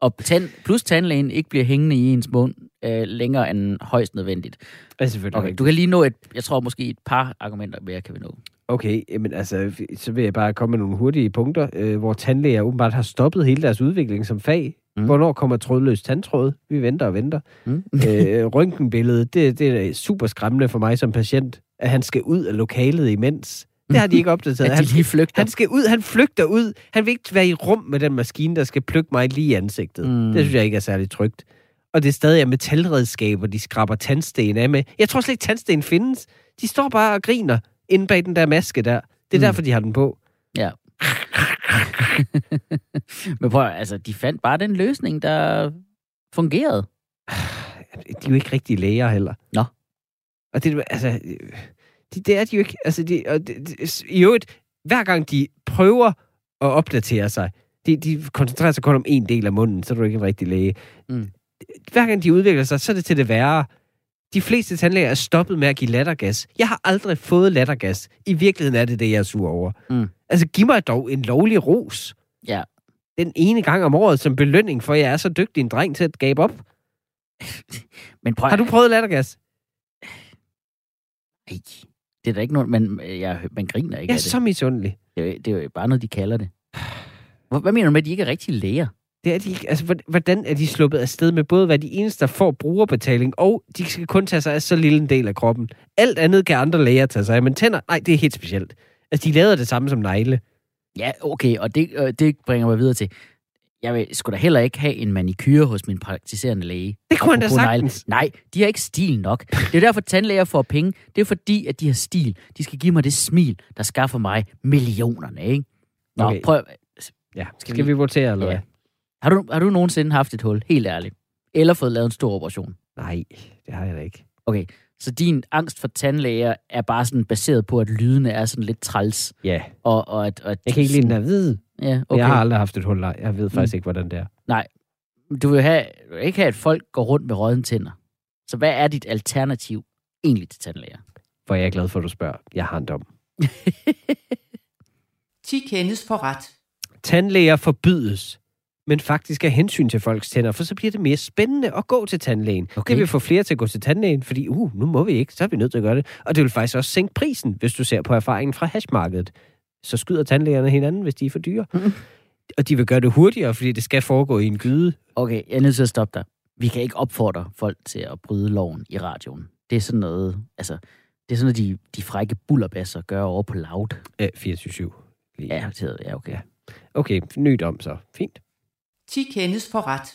og tand, plus tandlægen ikke bliver hængende i ens mund øh, længere end højst nødvendigt. Ja, selvfølgelig. Okay, Okay, du kan lige nå et, jeg tror måske et par argumenter mere kan vi nå. okay men altså, så vil jeg bare komme med nogle hurtige punkter, øh, hvor tandlæger åbenbart har stoppet hele deres udvikling som fag. Mm. Hvornår kommer trådløs tandtråd? Vi venter og venter. Mm. øh, røntgenbilledet, det, det er super skræmmende for mig som patient, at han skal ud af lokalet imens. Det har de ikke opdateret. At Han, lige flygter. han skal ud, han flygter ud. Han vil ikke være i rum med den maskine, der skal plukke mig lige i ansigtet. Mm. Det synes jeg ikke er særlig trygt. Og det er stadig er metalredskaber, de skraber tandsten af med. Jeg tror slet ikke, tandsten findes. De står bare og griner inde bag den der maske der. Det er mm. derfor, de har den på. Ja. Men prøv, altså, de fandt bare den løsning, der fungerede. De er jo ikke rigtige læger heller. Nå. Og det, er- altså, det, det er de jo ikke. Altså, de, og det, det, I øvrigt, hver gang de prøver at opdatere sig, de, de koncentrerer sig kun om en del af munden, så er du ikke en rigtig læge. Mm. Hver gang de udvikler sig, så er det til det værre. De fleste tandlæger er stoppet med at give lattergas. Jeg har aldrig fået lattergas. I virkeligheden er det det, jeg er sur over. Mm. Altså, giv mig dog en lovlig ros. Ja. Den ene gang om året som belønning for, at jeg er så dygtig en dreng til at gabe op. Men prøv, Har du prøvet lattergas? Ej, det er da ikke noget, man, jeg, man griner ikke Jeg er af det. så misundelig. Det, er, det er jo bare noget, de kalder det. Hvad mener du med, at de ikke er rigtige læger? Det er de ikke. Altså, hvor- hvordan er de sluppet afsted med både, hvad de eneste, der får brugerbetaling, og de skal kun tage sig af så lille en del af kroppen. Alt andet kan andre læger tage sig af, men tænder, nej, det er helt specielt. Altså, de lavede det samme som negle. Ja, okay, og det, øh, det bringer mig videre til. Jeg vil sgu da heller ikke have en manikyre hos min praktiserende læge. Det kunne han da Apropos negle. sagtens. Nej, de har ikke stil nok. Det er derfor, tandlæger får penge. Det er fordi, at de har stil. De skal give mig det smil, der skaffer mig millionerne, ikke? Nå, okay. Okay. prøv. Ja, Skal skal, vi- vi votere, eller Ja. hvad? Har du, har du nogensinde haft et hul? Helt ærligt. Eller fået lavet en stor operation? Nej, det har jeg da ikke. Okay, så din angst for tandlæger er bare sådan baseret på, at lydene er sådan lidt træls. Ja, Og, og at, og at jeg kan ikke lide den her hvide. Ja, Okay. Jeg har aldrig haft et hul, nej. Jeg ved faktisk Mm. ikke, hvordan det er. Du vil, have, du vil ikke have, at folk går rundt med rådne tænder. Så hvad er dit alternativ egentlig til tandlæger? For jeg er glad for, at du spørger. Jeg har en dom. 10 kendes for ret. Tandlæger forbydes, men faktisk af hensyn til folks tænder, for så bliver det mere spændende at gå til tandlægen. Okay. Det vil få flere til at gå til tandlægen, fordi uh, nu må vi ikke, så er vi nødt til at gøre det. Og det vil faktisk også sænke prisen, hvis du ser på erfaringen fra hashmarkedet. Så skyder tandlægerne hinanden, hvis de er for dyre. Mhm. Og de vil gøre det hurtigere, fordi det skal foregå i en gyde. Okay, jeg er nødt til at stoppe dig. Vi kan ikke opfordre folk til at bryde loven i radioen. Det er sådan noget, altså, det er sådan noget, de, de frække bullerbasser gør over på loud. Øh, 24 Lige. Ja, det hedder, ja, okay. Ja. Okay, ny dom så. Fint. 10 kendes for ret.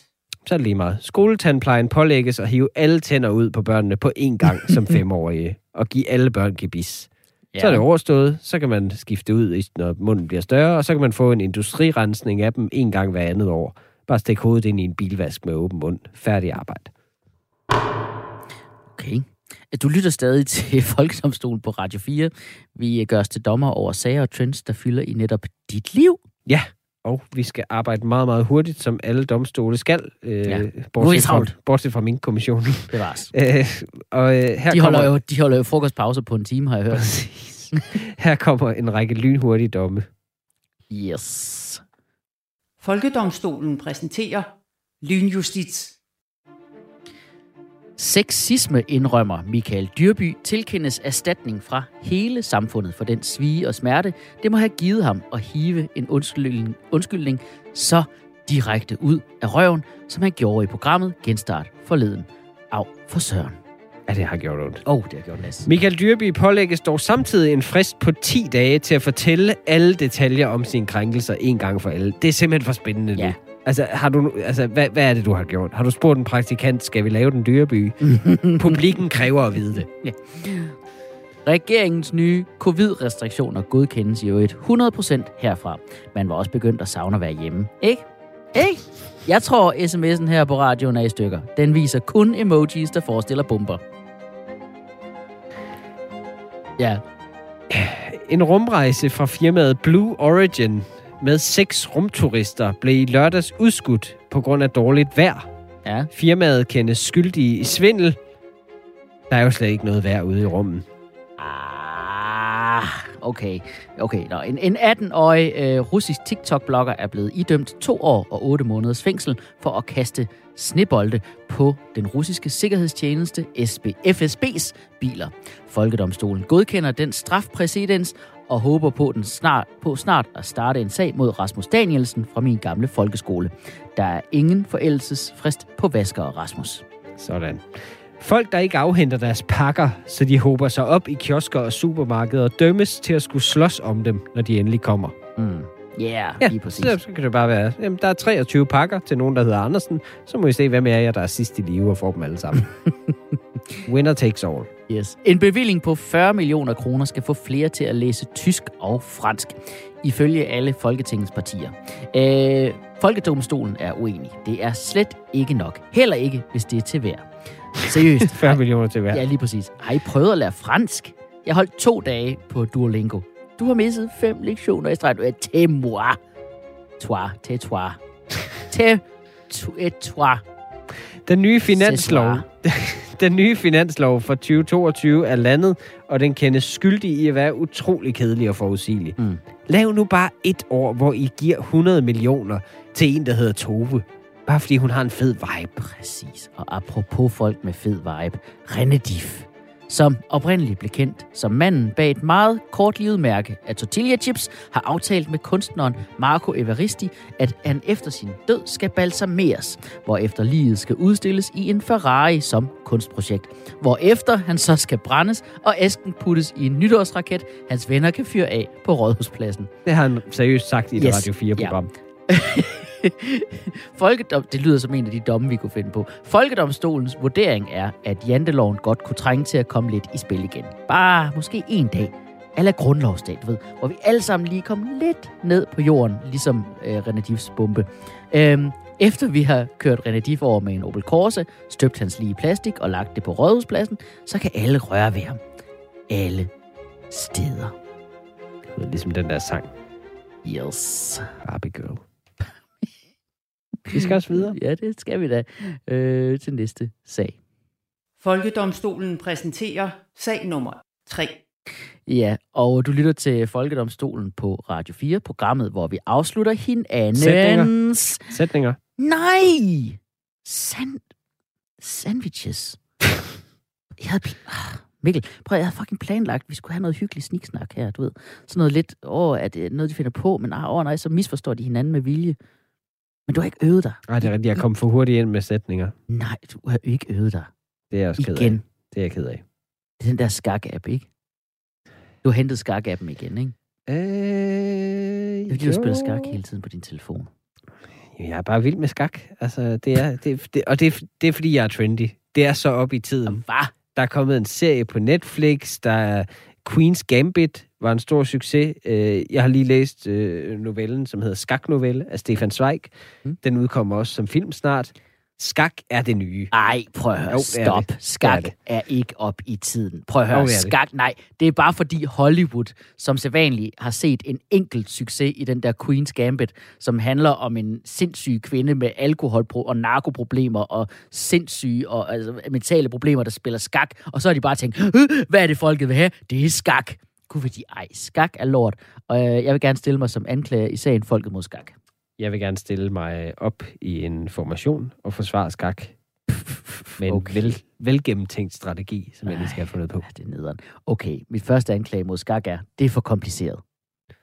Så er det lige meget. Skoletandplejen pålægges at hive alle tænder ud på børnene på én gang som femårige, og give alle børn gebis. Ja. Så er det overstået, så kan man skifte ud, i- når munden bliver større, og så kan man få en industrirensning af dem en gang hver andet år. Bare stik hovedet ind i en bilvask med åben mund. Færdig arbejde. Okay. Du lytter stadig til Folkedomstolen på Radio 4. Vi gør os til dommer over sager og trends, der fylder i netop dit liv. Og vi skal arbejde meget, meget hurtigt, som alle domstole skal, øh, Ja. bortset, fra, bortset fra min kommission. Det var os. øh, og øh, her, De kommer, holder, jo, de holder jo frokostpause på en time, har jeg hørt. Præcis. her kommer en række lynhurtige domme. Yes. Folkedomstolen præsenterer lynjustits. Sexisme indrømmer Michael Dyrby tilkendes erstatning fra hele samfundet for den svige og smerte, det må have givet ham at hive en undskyldning, undskyldning så direkte ud af røven, som han gjorde i programmet Genstart forleden. Af for søren. Ja, det har gjort ondt. Åh, oh, det har gjort næsten. Michael Dyrby pålægges dog samtidig en frist på 10 dage til at fortælle alle detaljer om sine krænkelser en gang for alle. Det er simpelthen for spændende Ja. nu. Altså, har du, altså hvad, hvad er det, du har gjort? Har du spurgt en praktikant, skal vi lave den dyreby? Publikken kræver at vide det. Regeringens nye covid-restriktioner godkendes i øvrigt 100% herfra. Man var også begyndt at savne at være hjemme. Ikke? Ikke? Jeg tror, sms'en her på radioen er i stykker. Den viser kun emojis, der forestiller bomber. Ja, En rumrejse fra firmaet Blue Origin med seks rumturister blev i lørdags udskudt på grund af dårligt vejr. ja. Firmaet kendes skyldige i svindel. Der er jo slet ikke noget vejr ude i rummet. Ah, okay. Okay, Nå, en, en 18-årig øh, russisk TikTok-blogger er blevet idømt to år og otte måneders fængsel for at kaste snebolde på den russiske sikkerhedstjeneste SB, FSB's biler. Folkedomstolen godkender den strafpræcedens og håber på, den snart, på snart at starte en sag mod Rasmus Danielsen fra min gamle folkeskole. Der er ingen forældelsesfrist på Vasker og Rasmus. Sådan. Folk, der ikke afhenter deres pakker, så de håber sig op i kiosker og supermarkeder, dømmes til at skulle slås om dem, når de endelig kommer. Mm. Yeah, ja, lige præcis. så, så kan det bare være, jamen, der er 23 pakker til nogen, der hedder Andersen. Så må I se, hvem er jer, der er sidst i live og får dem alle sammen. Winner takes all. Yes. En bevilling på 40 millioner kroner skal få flere til at læse tysk og fransk, ifølge alle Folketingets partier. Øh, Folkedomstolen er uenig. Det er slet ikke nok. Heller ikke, hvis det er til hver. Seriøst. 40 millioner til hver. Ja, lige præcis. Har I prøvet at lære fransk? Jeg holdt to dage på Duolingo. Du har misset fem lektioner i streg. Du er te moi. Toi, te toi. Et toi. Den nye finanslov, den nye finanslov for 2022 er landet, og den kendes skyldig i at være utrolig kedelig og forudsigelig. Mm. Lav nu bare et år, hvor I giver 100 millioner til en, der hedder Tove. Bare fordi hun har en fed vibe. Præcis. Og apropos folk med fed vibe. René Diff, som oprindeligt blev kendt som manden bag et meget kortlivet mærke af tortilla chips, har aftalt med kunstneren Marco Evaristi, at han efter sin død skal balsameres, hvorefter livet skal udstilles i en Ferrari som kunstprojekt, hvorefter han så skal brændes, og æsken puttes i en nytårsraket, hans venner kan fyre af på Rådhuspladsen. Det har han seriøst sagt i det Yes. Radio 4-program. Folkedom, det lyder som en af de domme, vi kunne finde på. Folkedomstolens vurdering er, at janteloven godt kunne trænge til at komme lidt i spil igen. Bare måske en dag. Eller grundlovsdag, du ved, hvor vi alle sammen lige kom lidt ned på jorden, ligesom øh, René Diffs bombe. Øhm, efter vi har kørt René Diff over med en Opel Corsa, støbt hans lige plastik og lagt det på rådhuspladsen, så kan alle røre ved ham. Alle steder. Det er ligesom den der sang, Yes. Barbie Girl. Vi skal også videre. Ja, det skal vi da. Øh, til næste sag. Folkedomstolen præsenterer sag nummer 3. Ja, og du lytter til Folkedomstolen på Radio 4, programmet, hvor vi afslutter hinandens... Sætninger. Sætninger. Nej! Sand... Sandwiches. Jeg havde... Ah, Mikkel, prøv, jeg havde fucking planlagt, at vi skulle have noget hyggelig sniksnak her, du ved. Sådan noget lidt, åh, er det noget, de finder på, men ah, åh nej, så misforstår de hinanden med vilje. Men du har ikke øvet dig. Nej, det er rigtigt. Jeg kom for hurtigt ind med sætninger. Nej, du har ikke øvet dig. Det er jeg også ked af. Igen. Det er jeg ked af. Det er den der skak-app, ikke? Du har hentet skak-appen igen, ikke? Øh, Det er fordi, du spiller skak hele tiden på din telefon. Jeg er bare vild med skak. Altså, det er, det, det, og det, det er, fordi jeg er trendy. Det er så op i tiden. Hvad? Der er kommet en serie på Netflix, der er Queen's Gambit, var en stor succes. Øh, Jeg har lige læst øh, novellen, som hedder Skaknovelle af Stefan Zweig. Mm. Den udkommer også som film snart. Skak er det nye. Ej, prøv at høre. Jo, det er Stop. det. Skak er det. er ikke op i tiden. Prøv at høre. Jo. Skak, nej. Det er bare fordi Hollywood, som sædvanligt har set en enkelt succes i den der Queen's Gambit, som handler om en sindssyg kvinde med alkohol- og narkoproblemer og sindssyge og altså, mentale problemer, der spiller skak. Og så har de bare tænkt, "Øh, hvad er det folket vil have? Det er skak. Gud de, ej, skak er lort. Og øh, jeg vil gerne stille mig som anklager i sagen Folket mod skak. Jeg vil gerne stille mig op i en formation og forsvare skak. Med en Okay. vel, velgennemtænkt strategi, som jeg lige skal have fundet på. Ja, det er nederen. Okay, mit første anklage mod skak er, det er for kompliceret.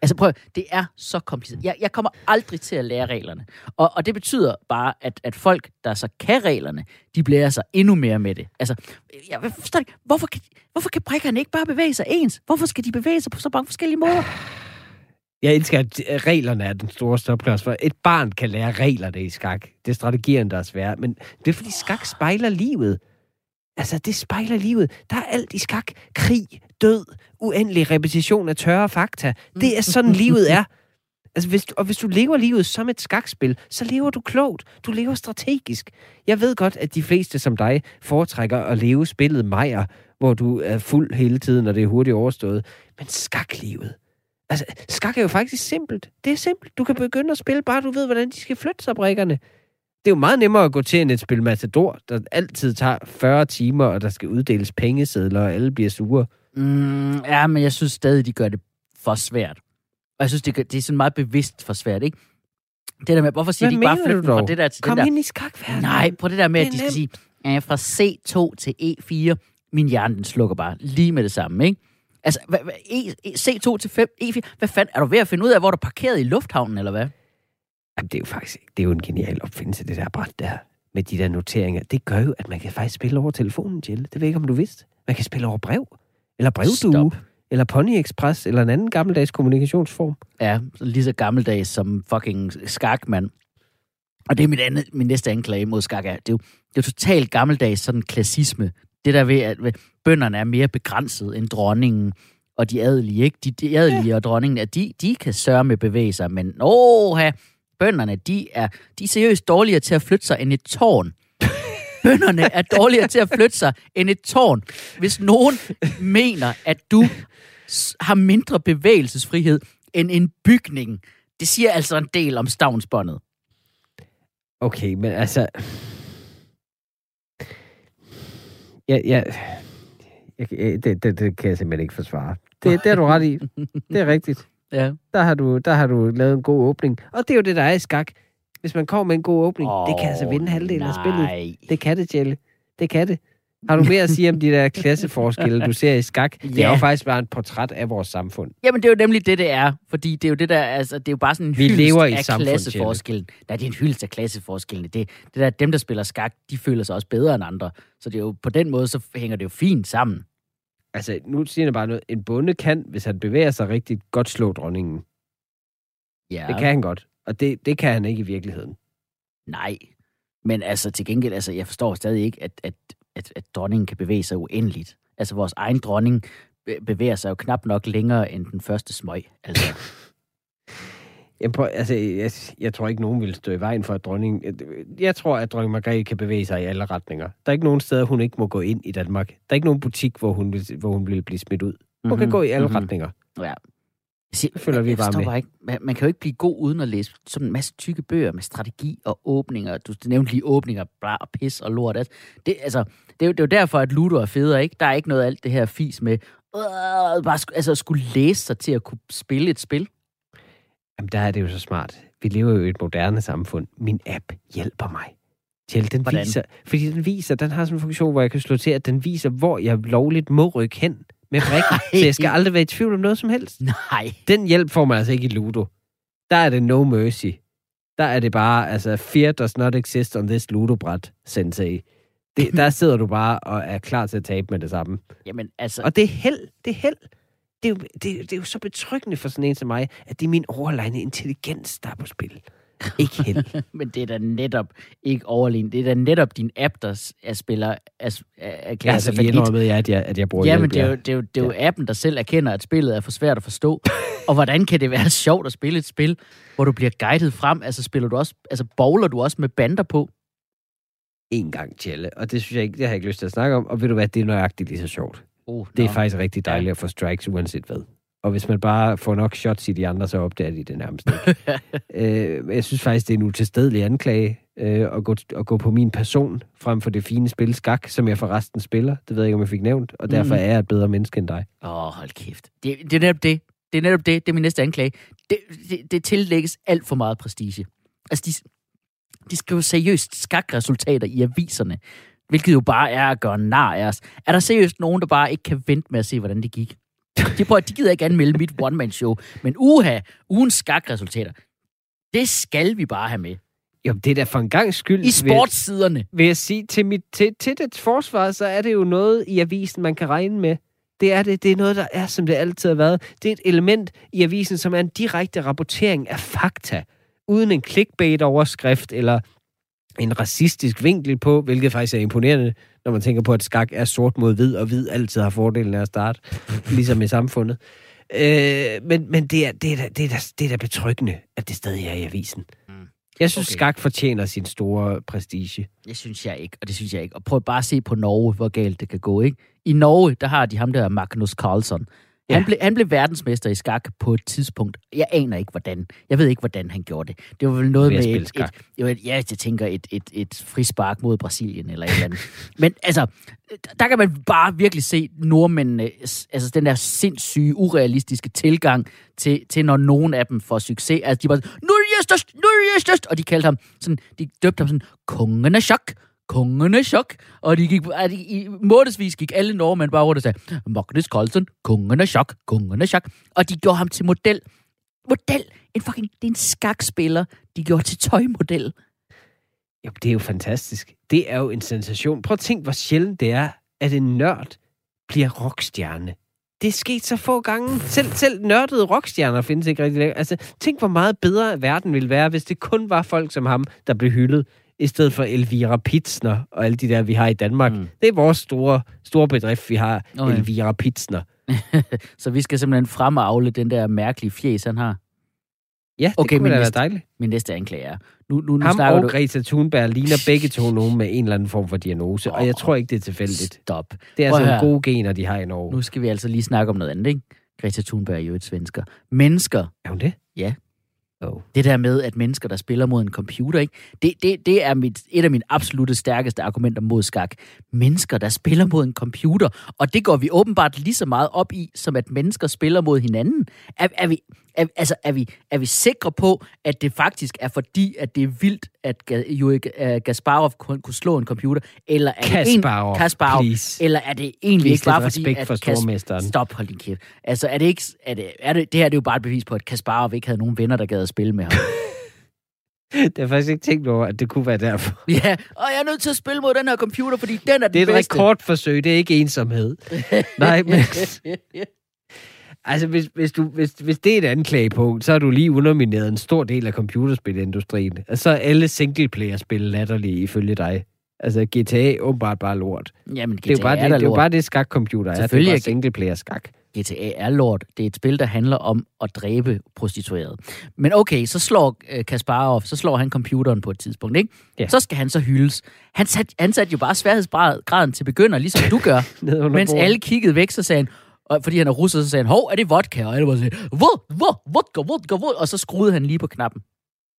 Altså prøv, det er så kompliceret. Jeg, jeg kommer aldrig til at lære reglerne. Og, og det betyder bare, at, at folk, der så kan reglerne, de bliver sig endnu mere med det. Altså, jeg forstår ikke, hvorfor kan, hvorfor kan brækkerne ikke bare bevæge sig ens? Hvorfor skal de bevæge sig på så mange forskellige måder? Jeg elsker, at reglerne er den store stopklods, for et barn kan lære reglerne i skak. Det er strategierne, der er svære. Men det er, fordi skak spejler livet. Altså, det spejler livet. Der er alt i skak. Krig, død, uendelig repetition af tørre fakta. Det er sådan, livet er. Altså, hvis du, og hvis du lever livet som et skakspil, så lever du klogt. Du lever strategisk. Jeg ved godt, at de fleste som dig foretrækker at leve spillet Meyer, hvor du er fuld hele tiden, og det er hurtigt overstået. Men skaklivet, Altså, skak er jo faktisk simpelt. Det er simpelt. Du kan begynde at spille, bare du ved, hvordan de skal flytte sig, brækkerne. Det er jo meget nemmere at gå til end et spil Matador, der altid tager 40 timer, og der skal uddeles pengesedler, og alle bliver sure. Mm, ja, men jeg synes stadig, de gør det for svært. Og jeg synes, det, gør- det er sådan meget bevidst for svært, ikke? Det der med, hvorfor siger Hvad de ikke bare mener flytte du fra det der til Kom den der? ind i skakverdenen. Nej, på det der med, Det at de skal sige, øh, fra C2 til E4, min hjerne den slukker bare lige med det samme, ikke? Altså, hvad, hvad, e, e, C2 til 5, E4, hvad fanden, er du ved at finde ud af, hvor du er parkeret i lufthavnen, eller hvad? Jamen, det er jo faktisk det er jo en genial opfindelse, det der bræt der med de der noteringer. Det gør jo, at man kan faktisk spille over telefonen, Jill. Det ved jeg ikke, om du vidste. Man kan spille over brev, eller brevdue, Stop. eller Pony Express, eller en anden gammeldags kommunikationsform. Ja, så lige så gammeldags som fucking skak, mand. Og det er mit, andet, min næste anklage mod skak er, det er jo, det er jo totalt gammeldags sådan klassisme. Det der ved, at bønderne er mere begrænset end dronningen og de adelige, ikke? De, de adelige ja. og dronningen, at de, de kan sørge med bevæge sig, men åha, bønderne, de er, de er seriøst dårligere til at flytte sig end et tårn. Bønderne er dårligere til at flytte sig end et tårn. Hvis nogen mener, at du har mindre bevægelsesfrihed end en bygning, det siger altså en del om stavnsbåndet. Okay, men altså... Ja, ja. Jeg, det, det, det kan jeg simpelthen ikke forsvare. Det, det har du ret i. Det er rigtigt. Ja. Der har, du, der har du lavet en god åbning. Og det er jo det, der er i skak. Hvis man kommer med en god åbning, oh, det kan altså vinde halvdelen af spillet. Nej. Det kan det, Jelle. Det kan det. Har du mere at sige om de der klasseforskelle, du ser i skak? Det er Ja. jo faktisk bare et portræt af vores samfund. Jamen, det er jo nemlig det, det er. Fordi det er jo det der, altså, det er jo bare sådan en Vi lever i af samfund, klasseforskellen. Nej, det er en hyldest af klasseforskellen. Det, det der, dem, der spiller skak, de føler sig også bedre end andre. Så det er jo, på den måde, så hænger det jo fint sammen. Altså, nu siger jeg bare noget. En bonde kan, hvis han bevæger sig rigtigt, godt slå dronningen. Ja. Det kan han godt. Og det, det kan han ikke i virkeligheden. Nej. Men altså, til gengæld, altså, jeg forstår stadig ikke, at, at, at, at dronningen kan bevæge sig uendeligt. Altså, vores egen dronning be- bevæger sig jo knap nok længere end den første smøg. Altså, Jeg, altså, jeg, jeg tror ikke, nogen vil stå i vejen for, at dronningen... Jeg tror, at dronning Margrethe kan bevæge sig i alle retninger. Der er ikke nogen steder, hun ikke må gå ind i Danmark. Der er ikke nogen butik, hvor hun vil, hvor hun vil blive smidt ud. Hun mm-hmm. kan gå i alle mhm. mm-hmm. retninger. Ja. Jeg Det følger vi bare med. Bare ikke, man, man kan jo ikke blive god uden at læse sådan en masse tykke bøger med strategi og åbninger. Du nævnte lige åbninger, bla, og pis og lort. Altså, det, altså, det, er jo, det er jo derfor, at Ludo er federe, ikke? Der er ikke noget af alt det her fis med, øh, bare sk- altså, skulle læse sig til at kunne spille et spil. Jamen, der er det jo så smart. Vi lever jo i et moderne samfund. Min app hjælper mig. Til, den Hvordan? viser, fordi den viser, den har sådan en funktion, hvor jeg kan slå til, at den viser, hvor jeg lovligt må rykke hen med brikken. så jeg skal aldrig være i tvivl om noget som helst. Nej. Den hjælp får man altså ikke i Ludo. Der er det no mercy. Der er det bare, altså, fear does not exist on this Ludo-bræt, sensei. Det, der sidder du bare og er klar til at tabe med det samme. Jamen, altså, Og det er held. Det er held. Det er, jo, det, det er jo så betryggende for sådan en som mig, at det er min overlegne intelligens, der er på spil. Ikke held. men det er da netop ikke overlignet. Det er da netop din app, der er spiller, er, er, er, jeg er har så lige indrømmet, ja, at jeg, at jeg bruger Ja, men det er, jo, det er, jo, det er jo appen, der selv erkender, at spillet er for svært at forstå. og hvordan kan det være sjovt at spille et spil, hvor du bliver guidet frem? Altså spiller du også, altså bowler du også med bander på? en gang, Tjelle. Og det synes jeg ikke, det har jeg ikke lyst til at snakke om. Og ved du hvad, det er nøjagtigt lige så sjovt. Uh, Det er faktisk rigtig dejligt at få strikes, uanset hvad. Og hvis man bare får nok shots i de andre, så opdager de det nærmest ikke. øh, jeg synes faktisk, det er en utilstedelig anklage øh, at, gå, at gå på min person, frem for det fine spil skak, som jeg forresten spiller. Det ved jeg ikke, om jeg fik nævnt. Og derfor Mhm. er jeg et bedre menneske end dig. Åh, oh, hold kæft. Det, det er netop det. Det er netop det. Det er min næste anklage. Det, det, det tillægges alt for meget prestige. Altså, de, de skriver seriøst skakresultater i aviserne, hvilket jo bare er at gøre nar af os. Er der seriøst nogen, der bare ikke kan vente med at se, hvordan det gik? De, prøver, de gider ikke anmelde mit one-man-show, men uha, ugens skakresultater, det skal vi bare have med. Jo, det er da for en gang skyld. I vil jeg- sportssiderne. vil jeg sige, til, mit, til, til dets forsvar, så er det jo noget i avisen, man kan regne med. Det er det. Det er noget, der er, som det altid har været. Det er et element i avisen, som er en direkte rapportering af fakta, uden en clickbait-overskrift eller en racistisk vinkel på, hvilket faktisk er imponerende, når man tænker på, at skak er sort mod hvid, og hvid altid har fordelen af at starte, ligesom i samfundet. Øh, men men det, er, det, er da, det, er da, det er da betryggende, at det stadig er i avisen. Mm. Jeg synes, Okay. skak fortjener sin store prestige. Det synes jeg ikke, og det synes jeg ikke. Og prøv bare at se på Norge, hvor galt det kan gå, ikke? I Norge, der har de ham der Magnus Carlsen. Han, Ja. blev, han blev verdensmester i skak på et tidspunkt. Jeg aner ikke, hvordan. Jeg ved ikke, hvordan han gjorde det. Det var vel noget med et, skak. et, ja, jeg tænker et, et, et frispark mod Brasilien eller et eller andet. Men altså, der kan man bare virkelig se nordmændene, altså den der sindssyge, urealistiske tilgang til, til når nogen af dem får succes. Altså, de var nu er jeg størst, nu er jeg størst, og de kaldte ham sådan, de døbte ham sådan, kongen af chok, kongen af chok. Og de gik, at i månedsvis gik alle nordmænd bare rundt og sagde, Magnus Carlsen, kongen af chok, kongen af chok. Og de gjorde ham til model. Model! En fucking, det er en skakspiller, de gjorde til tøjmodel. Jo, det er jo fantastisk. Det er jo en sensation. Prøv at tænk, hvor sjældent det er, at en nørd bliver rockstjerne. Det er sket så få gange. Selv, selv nørdede rockstjerner findes ikke rigtig længere. Altså, tænk, hvor meget bedre verden ville være, hvis det kun var folk som ham, der blev hyldet, i stedet for Elvira Pitsner og alle de der, vi har i Danmark. Mm. Det er vores store, store bedrift, vi har. Ja. Elvira Pitsner. Så vi skal simpelthen fremavle den der mærkelige fjes, han har. Ja, det Okay, okay, kunne da være næste- dejligt. Min næste anklage er. Nu, nu, nu Ham og du... Greta Thunberg ligner begge to nogen med en eller anden form for diagnose, og jeg tror ikke, det er tilfældigt. Stop. Det er Prøv altså nogle gode gener, de har i Norge. Nu skal vi altså lige snakke om noget andet, ikke? Greta Thunberg er jo et svensker. Mennesker, Er hun det? Ja. Oh. det der med, at mennesker, der spiller mod en computer, ikke? Det, det, det er mit, et af mine absolutte stærkeste argumenter mod skak. Mennesker, der spiller mod en computer, og det går vi åbenbart lige så meget op i, som at mennesker spiller mod hinanden. Er, er, vi, er, altså, er, vi, er vi sikre på, at det faktisk er fordi, at det er vildt, at Yuri uh, Gasparov kunne, kunne slå en computer, eller er det en, Kasparov, Kasparov, please. eller er det egentlig Vis ikke bare fordi, at for Kas-. Stop, hold din kæft. Altså, er det ikke... Er det, er det, det her det er jo bare et bevis på, at Kasparov ikke havde nogen venner, der gad at spille med ham. Det har faktisk ikke tænkt over, at det kunne være derfor. ja, og jeg er nødt til at spille mod den her computer, fordi den er den Det er et bedste. rekordforsøg, det er ikke ensomhed. Nej, men altså, hvis, hvis, du, hvis, hvis det er et anklagepunkt, så har du lige undermineret en stor del af computerspilindustrien. Og så er alle singleplayer-spil latterlige ifølge dig. Altså, GTA er åbenbart bare lort. Jamen, GTA Det er jo bare er det, da det, er jo bare det skakcomputer er. Det er bare er- singleplayer-skak. GTA er lort. Det er et spil, der handler om at dræbe prostituerede. Men okay, så slår øh, Kasparov, så slår han computeren på et tidspunkt, ikke? Ja. Så skal han så hyldes. Han satte han sat jo bare sværhedsgraden til begynder, ligesom du gør. Mens bordet. alle kiggede væk, så sagde han, og fordi han er russer, så sagde han, hov, er det vodka? Og alle var sådan, hvor, hvor, vodka, vodka, vodka, og så skruede han lige på knappen.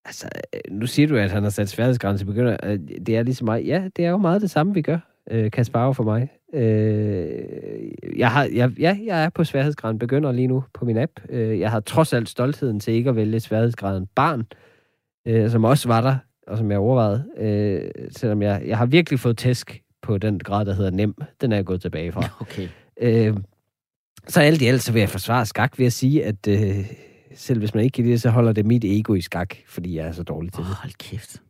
Altså, øh, nu siger du, at han har sat sværhedsgrænse begynder. Øh, Det er ligesom mig. Ja, det er jo meget det samme, vi gør. Øh, Kasparov for mig. Øh, jeg, har, jeg, ja, jeg er på sværhedsgraden begynder lige nu på min app. Øh, jeg har trods alt stoltheden til ikke at vælge sværhedsgraden barn, øh, som også var der, og som jeg overvejede. Øh, selvom jeg, jeg har virkelig fået tæsk på den grad, der hedder nem. Den er jeg gået tilbage fra. Okay. Øh, så alt i alt, så vil jeg forsvare skak ved at sige, at øh, selv hvis man ikke kan lide det, så holder det mit ego i skak, fordi jeg er så dårlig til Åh, det. hold kæft.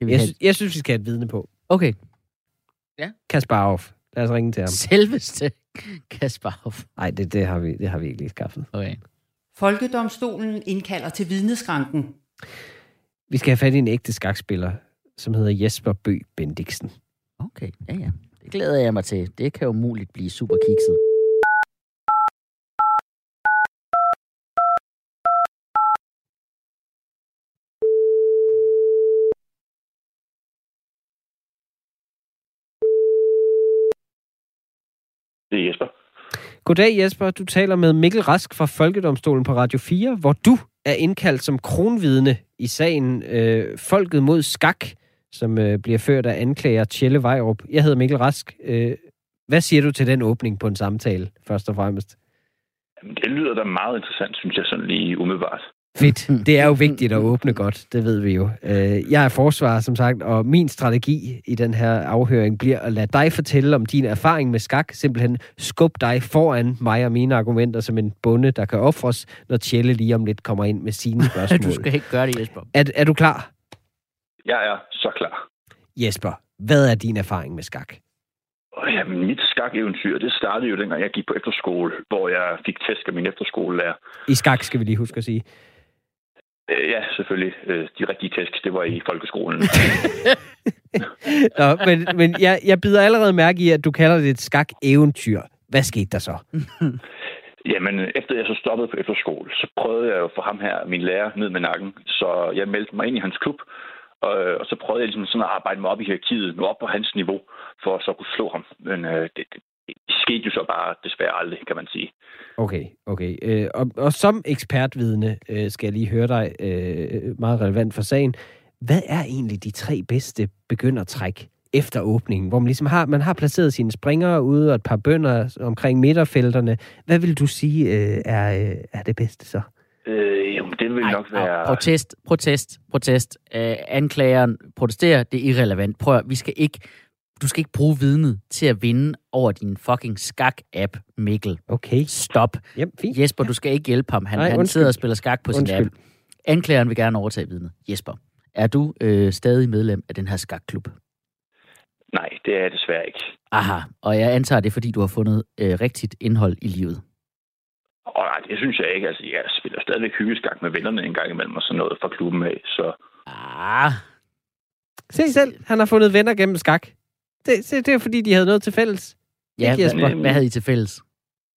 Jeg, have... sy- jeg synes, vi skal have et vidne på. Okay. Kasparov. Lad os ringe til ham. Selveste Kasparov. Nej, det, det, har vi, det har vi ikke lige skaffet. Okay. Folkedomstolen indkalder til vidneskranken. Vi skal have fat i en ægte skakspiller, som hedder Jesper Bø Bendiksen. Okay, ja ja. Det glæder jeg mig til. Det kan jo muligt blive super kikset. Det er Jesper. Goddag Jesper, du taler med Mikkel Rask fra Folkedomstolen på Radio 4, hvor du er indkaldt som kronvidne i sagen øh, Folket mod Skak, som øh, bliver ført af anklager Tjelle Vejrup. Jeg hedder Mikkel Rask. Øh, hvad siger du til den åbning på en samtale, først og fremmest? Jamen, det lyder da meget interessant, synes jeg, sådan lige umiddelbart. Fedt. Det er jo vigtigt at åbne godt, det ved vi jo. Øh, Jeg er forsvarer, som sagt, og min strategi i den her afhøring bliver at lade dig fortælle om din erfaring med skak. Simpelthen skub dig foran mig og mine argumenter som en bonde, der kan ofres, når Tjelle lige om lidt kommer ind med sine spørgsmål. Du skal ikke gøre det, Jesper. Er, er du klar? Jeg er så klar. Jesper, hvad er din erfaring med skak? Jamen, mit skak-eventyr, det startede jo dengang, jeg gik på efterskole, hvor jeg fik tæsk af min efterskolelærer. I skak skal vi lige huske at sige. Øh, ja, selvfølgelig. Øh, de rigtige tæsk, det var i folkeskolen. Nå, men men jeg, jeg bider allerede mærke i, at du kalder det et skak-eventyr. Hvad skete der så? Jamen, efter jeg så stoppede på efterskole, så prøvede jeg jo få ham her, min lærer, ned med nakken. Så jeg meldte mig ind i hans klub, og, og så prøvede jeg ligesom sådan at arbejde mig op i hierarkiet, nå op på hans niveau, for at så kunne slå ham. Men øh, det skete jo så bare desværre aldrig, kan man sige. Okay, okay. Øh, og, og som ekspertvidne øh, skal jeg lige høre dig, øh, meget relevant for sagen. Hvad er egentlig de tre bedste begyndertræk efter åbningen, hvor man ligesom har, man har placeret sine springere ude og et par bønder omkring midterfelterne. Hvad vil du sige øh, er, øh, er det bedste så? Øh, jamen, det vil Ej, nok være... Protest, protest, protest. Øh, anklageren protesterer, det er irrelevant. Prøv at, vi skal ikke, du skal ikke bruge vidnet til at vinde over din fucking skak-app, Mikkel. Okay. Stop. Jamen, fint. Jesper, du skal ikke hjælpe ham. Han, Nej, han sidder og spiller skak på sin Undskyld. app. Anklageren vil gerne overtage vidnet. Jesper, er du øh, stadig medlem af den her skakklub? Nej, det er jeg desværre ikke. Aha, og jeg antager det, fordi du har fundet øh, rigtigt indhold i livet. Og nej, det synes jeg ikke. Altså, jeg spiller stadigvæk hyggeskak med vennerne en gang imellem og sådan noget fra klubben af. Så Ah, Se selv, han har fundet venner gennem skak. Det, se, det er fordi, de havde noget til fælles. ja, Ikke, Jesper? hvad, hvad havde I til fælles?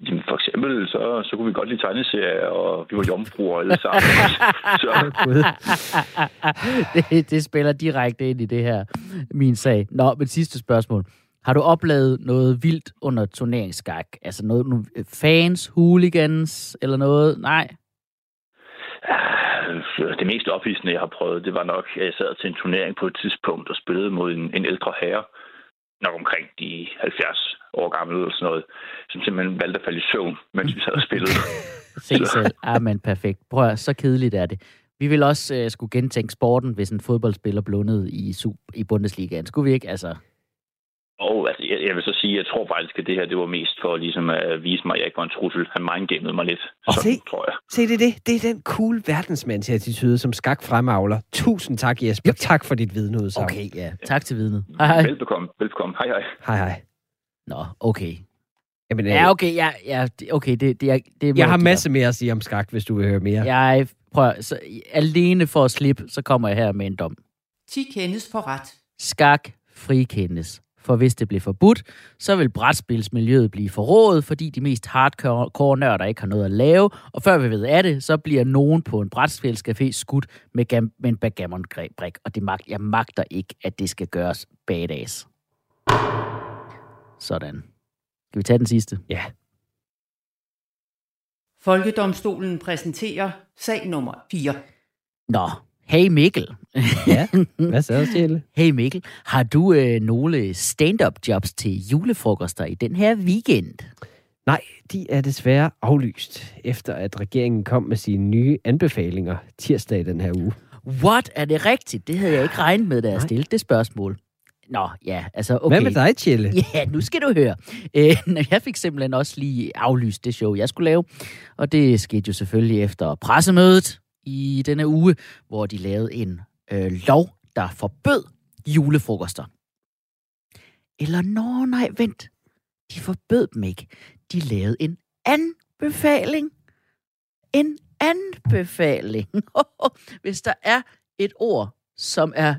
jamen, for eksempel, så, så kunne vi godt lide tegneserier, og vi var jomfruer alle sammen. så, det, det spiller direkte ind i det her, min sag. Nå, men sidste spørgsmål. Har du oplevet noget vildt under turneringsskak? Altså noget, nogle fans, hooligans eller noget? Nej. øh, det mest ophidsende, jeg har prøvet, det var nok, at jeg sad til en turnering på et tidspunkt og spillede mod en, en ældre herre, nok omkring de 70 år gamle eller sådan noget, som simpelthen valgte at falde i søvn, mens vi sad og spillede. Se selv. Ah, men perfekt. Prøv at, så kedeligt er det. Vi vil også øh, skulle gentænke sporten, hvis en fodboldspiller blundede i, sub, i Bundesligaen. Skulle vi ikke? Altså, og altså, jeg, jeg vil så sige, jeg tror faktisk, at det her det var mest for ligesom at vise mig, at jeg ikke var en trussel. Han mindgamede mig lidt. Og Sådan, se. tror jeg. Se, det er det. Det er den cool verdensmandsattitude, som skak fremavler. Tusind tak, Jesper. Tak for dit vidneudsagn. okay, ja. Tak til vidnet. Hej, hej. Velbekomme, velbekomme. Hej, hej. Hej, hej. Nå, okay. Jamen, Ja, okay, ja, ja, okay, det, det, er, det er Jeg har masse mere at sige om skak, hvis du vil høre mere. Jeg prøver, så, alene for at slippe, så kommer jeg her med en dom. 10 kendes for ret. Skak frikendes. For hvis det bliver forbudt, så vil brætspilsmiljøet blive forrådet, fordi de mest hardcore nørder ikke har noget at lave. Og før vi ved af det, så bliver nogen på en brætspilscafé skudt med, gam- med en backgammon-brik. Og det mag- jeg magter ikke, at det skal gøres badass. Sådan. Skal vi tage den sidste? Ja. Folkedomstolen præsenterer sag nummer 4. Nå, hey Mikkel. Ja. Hvad så, Stjæle? Hey Mikkel, har du øh, nogle stand-up jobs til julefrokoster i den her weekend? Nej, de er desværre aflyst, efter at regeringen kom med sine nye anbefalinger tirsdag den her uge. What? Er det rigtigt? Det havde jeg ikke regnet med, da jeg stillede det spørgsmål. Nå, ja, altså okay. Hvad med dig, Tjelle? Ja, nu skal du høre. Øh, jeg fik simpelthen også lige aflyst det show, jeg skulle lave. Og det skete jo selvfølgelig efter pressemødet i denne uge, hvor de lavede en øh, lov, der forbød julefrokoster. Eller nå, nej, vent. De forbød dem ikke. De lavede en anbefaling. En anbefaling. Hvis der er et ord, som er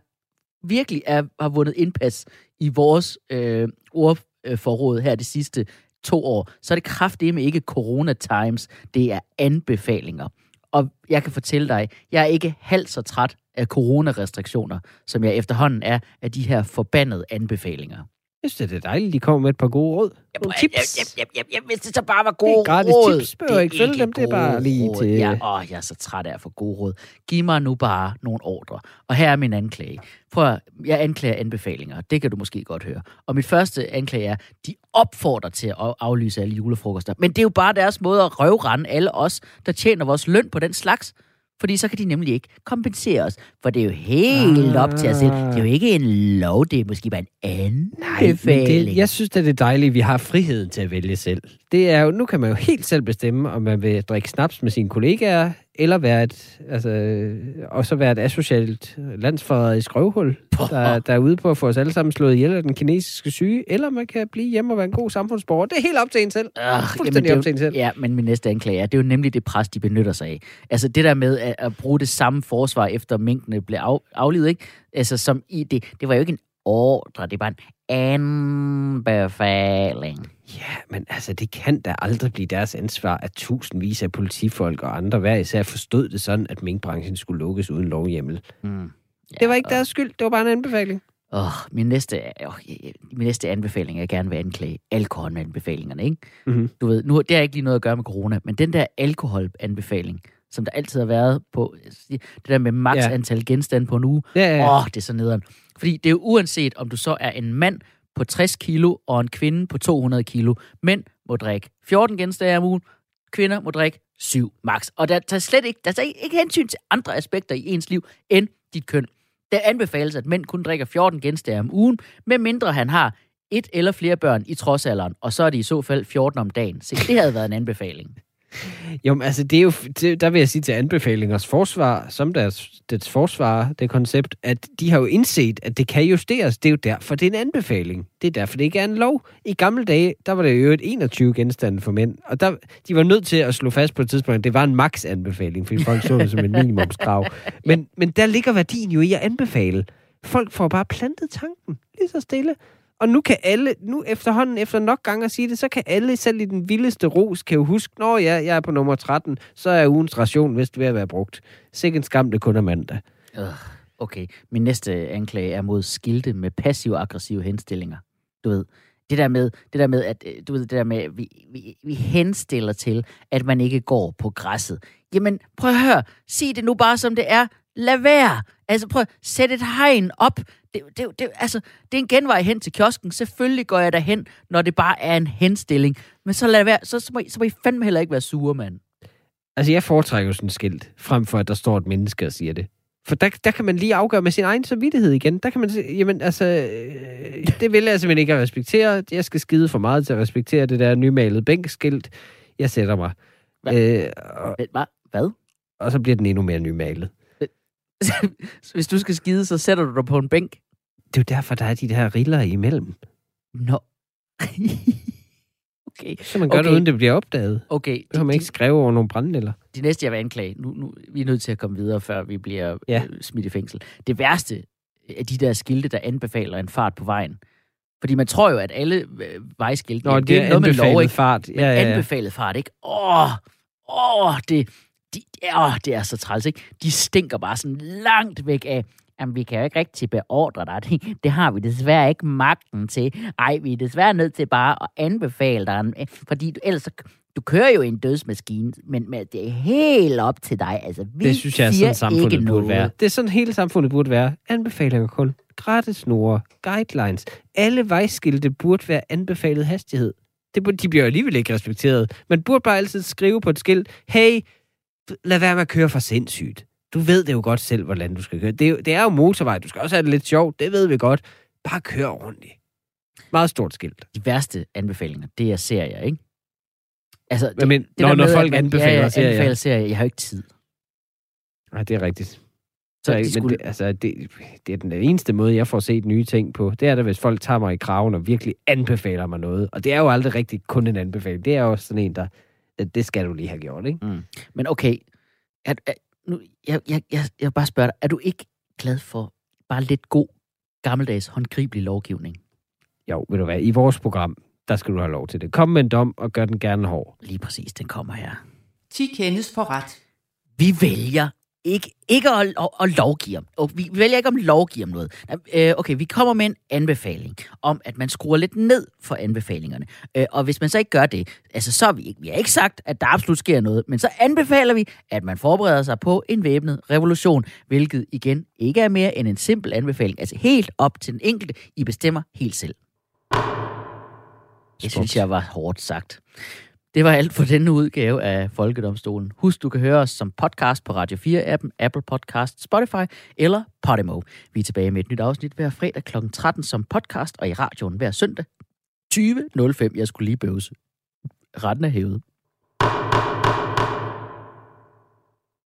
virkelig er, har vundet indpas i vores øh, ordforråd øh, her de sidste to år, så er det kraftedeme ikke Corona Times, det er anbefalinger. Og jeg kan fortælle dig, jeg er ikke halvt så træt af coronarestriktioner, som jeg efterhånden er af de her forbandede anbefalinger. Jeg synes, det er dejligt, de kommer med et par gode råd. Nogle tips. Jeg, jeg, jeg, jeg, hvis det så bare var Det gode er gratis råd. tips, behøver ikke følge dem, det er bare lige råd. til- Ja, åh, jeg er så træt af at få gode råd. Giv mig nu bare nogle ordre. Og her er min anklage. Prøv at, jeg anklager anbefalinger. Det kan du måske godt høre. Og mit første anklage er, de opfordrer til at aflyse alle julefrokoster. Men det er jo bare deres måde at røvrende alle os, der tjener vores løn på den slags. Fordi så kan de nemlig ikke kompensere os. For det er jo helt op til os selv. Det er jo ikke en lov, det er måske bare en Nej, anbefaling. det, jeg synes, det er dejligt, at vi har friheden til at vælge selv. Det er jo, nu kan man jo helt selv bestemme, om man vil drikke snaps med sine kollegaer, eller være et, altså, og så være et asocialt landsforræderisk røvhul, der, der er ude på at få os alle sammen slået ihjel af den kinesiske syge, eller man kan blive hjemme og være en god samfundsborger. Det er helt op til en selv. Øh, Fuldstændig er op til en selv. Ja, men min næste anklage er, det er jo nemlig det pres, de benytter sig af. Altså det der med at, at bruge det samme forsvar, efter minkene blev af, aflivet, ikke? Altså som i det, det var jo ikke en ordre, det var en anbefaling. Ja, men altså, det kan da aldrig blive deres ansvar, at tusindvis af politifolk og andre hver især forstod det sådan, at minkbranchen skulle lukkes uden lovhjemmel. Mm. Ja, Det var ikke og- deres skyld, det var bare en anbefaling. Åh, min næste, åh, min næste anbefaling, jeg gerne vil anklage alkoholanbefalingerne, ikke? Mhm. Du ved, nu, det har ikke lige noget at gøre med corona, men den der alkoholanbefaling, som der altid har været på, det der med maks Ja. antal genstande på en uge, Ja, ja, Åh, ja. oh, det er så nederen. Fordi det er jo uanset, om du så er en mand på 60 kilo og en kvinde på 200 kilo. Mænd må drikke 14 genstande om ugen, kvinder må drikke 7 max. Og der tager slet ikke, der tager ikke hensyn til andre aspekter i ens liv end dit køn. Der anbefales, at mænd kun drikker 14 genstande om ugen, medmindre han har et eller flere børn i trodsalderen, og så er det i så fald 14 om dagen. Se, det havde været en anbefaling. Jo, men altså, det er jo, det, der vil jeg sige til anbefalingers forsvar, som deres, deres forsvar, det koncept, at de har jo indset, at det kan justeres. Det er jo derfor, det er en anbefaling. Det er derfor, det ikke er en lov. I gamle dage, der var det jo et 21 genstande for mænd, og der, de var nødt til at slå fast på et tidspunkt, at det var en maks-anbefaling, fordi folk så det som en minimumskrav. Men, men der ligger værdien jo i at anbefale. Folk får bare plantet tanken, lige så stille. Og nu kan alle, nu efterhånden, efter nok gange at sige det, så kan alle, selv i den vildeste ros, kan jo huske, når jeg, jeg er på nummer 13, så er ugens ration vist ved at være brugt. Sikke en skam, det kun er mandag. Øh, okay, min næste anklage er mod skilte med passiv-aggressive henstillinger. Du ved, det der med, det der med at, øh, du ved, det der med, at vi, vi, vi henstiller til, at man ikke går på græsset. Jamen, prøv at høre, sig det nu bare som det er. Lad være. Altså, prøv at sætte et hegn op. Det, det, det, altså, det er en genvej hen til kiosken. Selvfølgelig går jeg derhen, når det bare er en henstilling. Men så lad være. Så, så, må, I, så må I fandme heller ikke være sure, mand. Altså, jeg foretrækker jo sådan et skilt, frem for at der står et menneske og siger det. For der, der kan man lige afgøre med sin egen samvittighed igen. Der kan man sige, jamen altså, øh, det vil jeg simpelthen ikke at respektere. Jeg skal skide for meget til at respektere det der nymalede bænkskilt. Jeg sætter mig. Øh, og? Hvad? og så bliver den endnu mere nymalet. Så hvis du skal skide, så sætter du dig på en bænk. Det er jo derfor, der er de der riller imellem. Nå. okay. Så man gør okay. Det, uden det bliver opdaget. Okay, Det har man de, ikke skrevet over nogle brændenælder. de, de næste, jeg vil anklage, nu, nu, vi er nødt til at komme videre, før vi bliver Ja. øh, smidt i fængsel. Det værste er de der skilte, der anbefaler en fart på vejen. Fordi man tror jo, at alle øh, vejskilte, Nå, jamen, det er noget med lov, ikke? fart. Men ja, ja, ja. anbefalet fart, ikke? Åh, åh, det, de, åh, det er så træls, ikke? De stinker bare sådan langt væk af, jamen, vi kan jo ikke rigtig beordre dig. Det, det har vi desværre ikke magten til. Ej, vi er desværre nødt til bare at anbefale dig, en- fordi du, ellers du kører jo i en dødsmaskine, men, men det er helt op til dig. Altså, vi Det synes jeg er sådan, samfundet burde noget. være. Det er sådan, hele samfundet burde være. Anbefalinger kun. Gratisnore, guidelines. Alle vejskilte burde være anbefalet hastighed. Det de bliver alligevel ikke respekteret. Man burde bare altid skrive på et skilt, hey, lad være med at køre for sindssygt. Du ved det jo godt selv, hvordan du skal køre. Det er jo, det er jo motorvej. Du skal også have det lidt sjovt. Det ved vi godt. Bare kør ordentligt. Meget stort skilt. De værste anbefalinger, det er serier, ikke? Altså, det, Men, men, det når, der når med, folk man, anbefaler ja, ja, serier. anbefaler serier, jeg har jo ikke tid. Nej, det er rigtigt. Så de men skulle- det, altså, det, det er den eneste måde, jeg får set nye ting på. Det er da, hvis folk tager mig i kraven og virkelig anbefaler mig noget. Og det er jo aldrig rigtig kun en anbefaling. Det er jo sådan en, der... at Det skal du lige have gjort, ikke? Men okay, er, er, nu, jeg, jeg, jeg, jeg vil bare spørge dig, er du ikke glad for bare lidt god, gammeldags, håndgribelig lovgivning? Jo, ved du hvad, i vores program, der skal du have lov til det. Kom med en dom, og gør den gerne hård. Lige præcis, den kommer her. 10 kendes for ret. Vi vælger ikke, ikke at, at, at lovgive om. Og vi vælger ikke om lovgive om noget. Øh, Okay, vi kommer med en anbefaling om, at man skruer lidt ned for anbefalingerne. Øh, Og hvis man så ikke gør det, altså så har vi ikke, vi har ikke sagt, at der absolut sker noget, men så anbefaler vi, at man forbereder sig på en væbnet revolution, hvilket igen ikke er mere end en simpel anbefaling, altså helt op til den enkelte. I bestemmer helt selv. Det synes jeg var hårdt sagt. Det var alt for denne udgave af Folkedomstolen. Husk, du kan høre os som podcast på Radio 4-appen, Apple Podcast, Spotify eller Podimo. Vi er tilbage med et nyt afsnit hver fredag kl. 13 som podcast og i radioen hver søndag 20.05. Jeg skulle lige bøvse. Retten er hævet.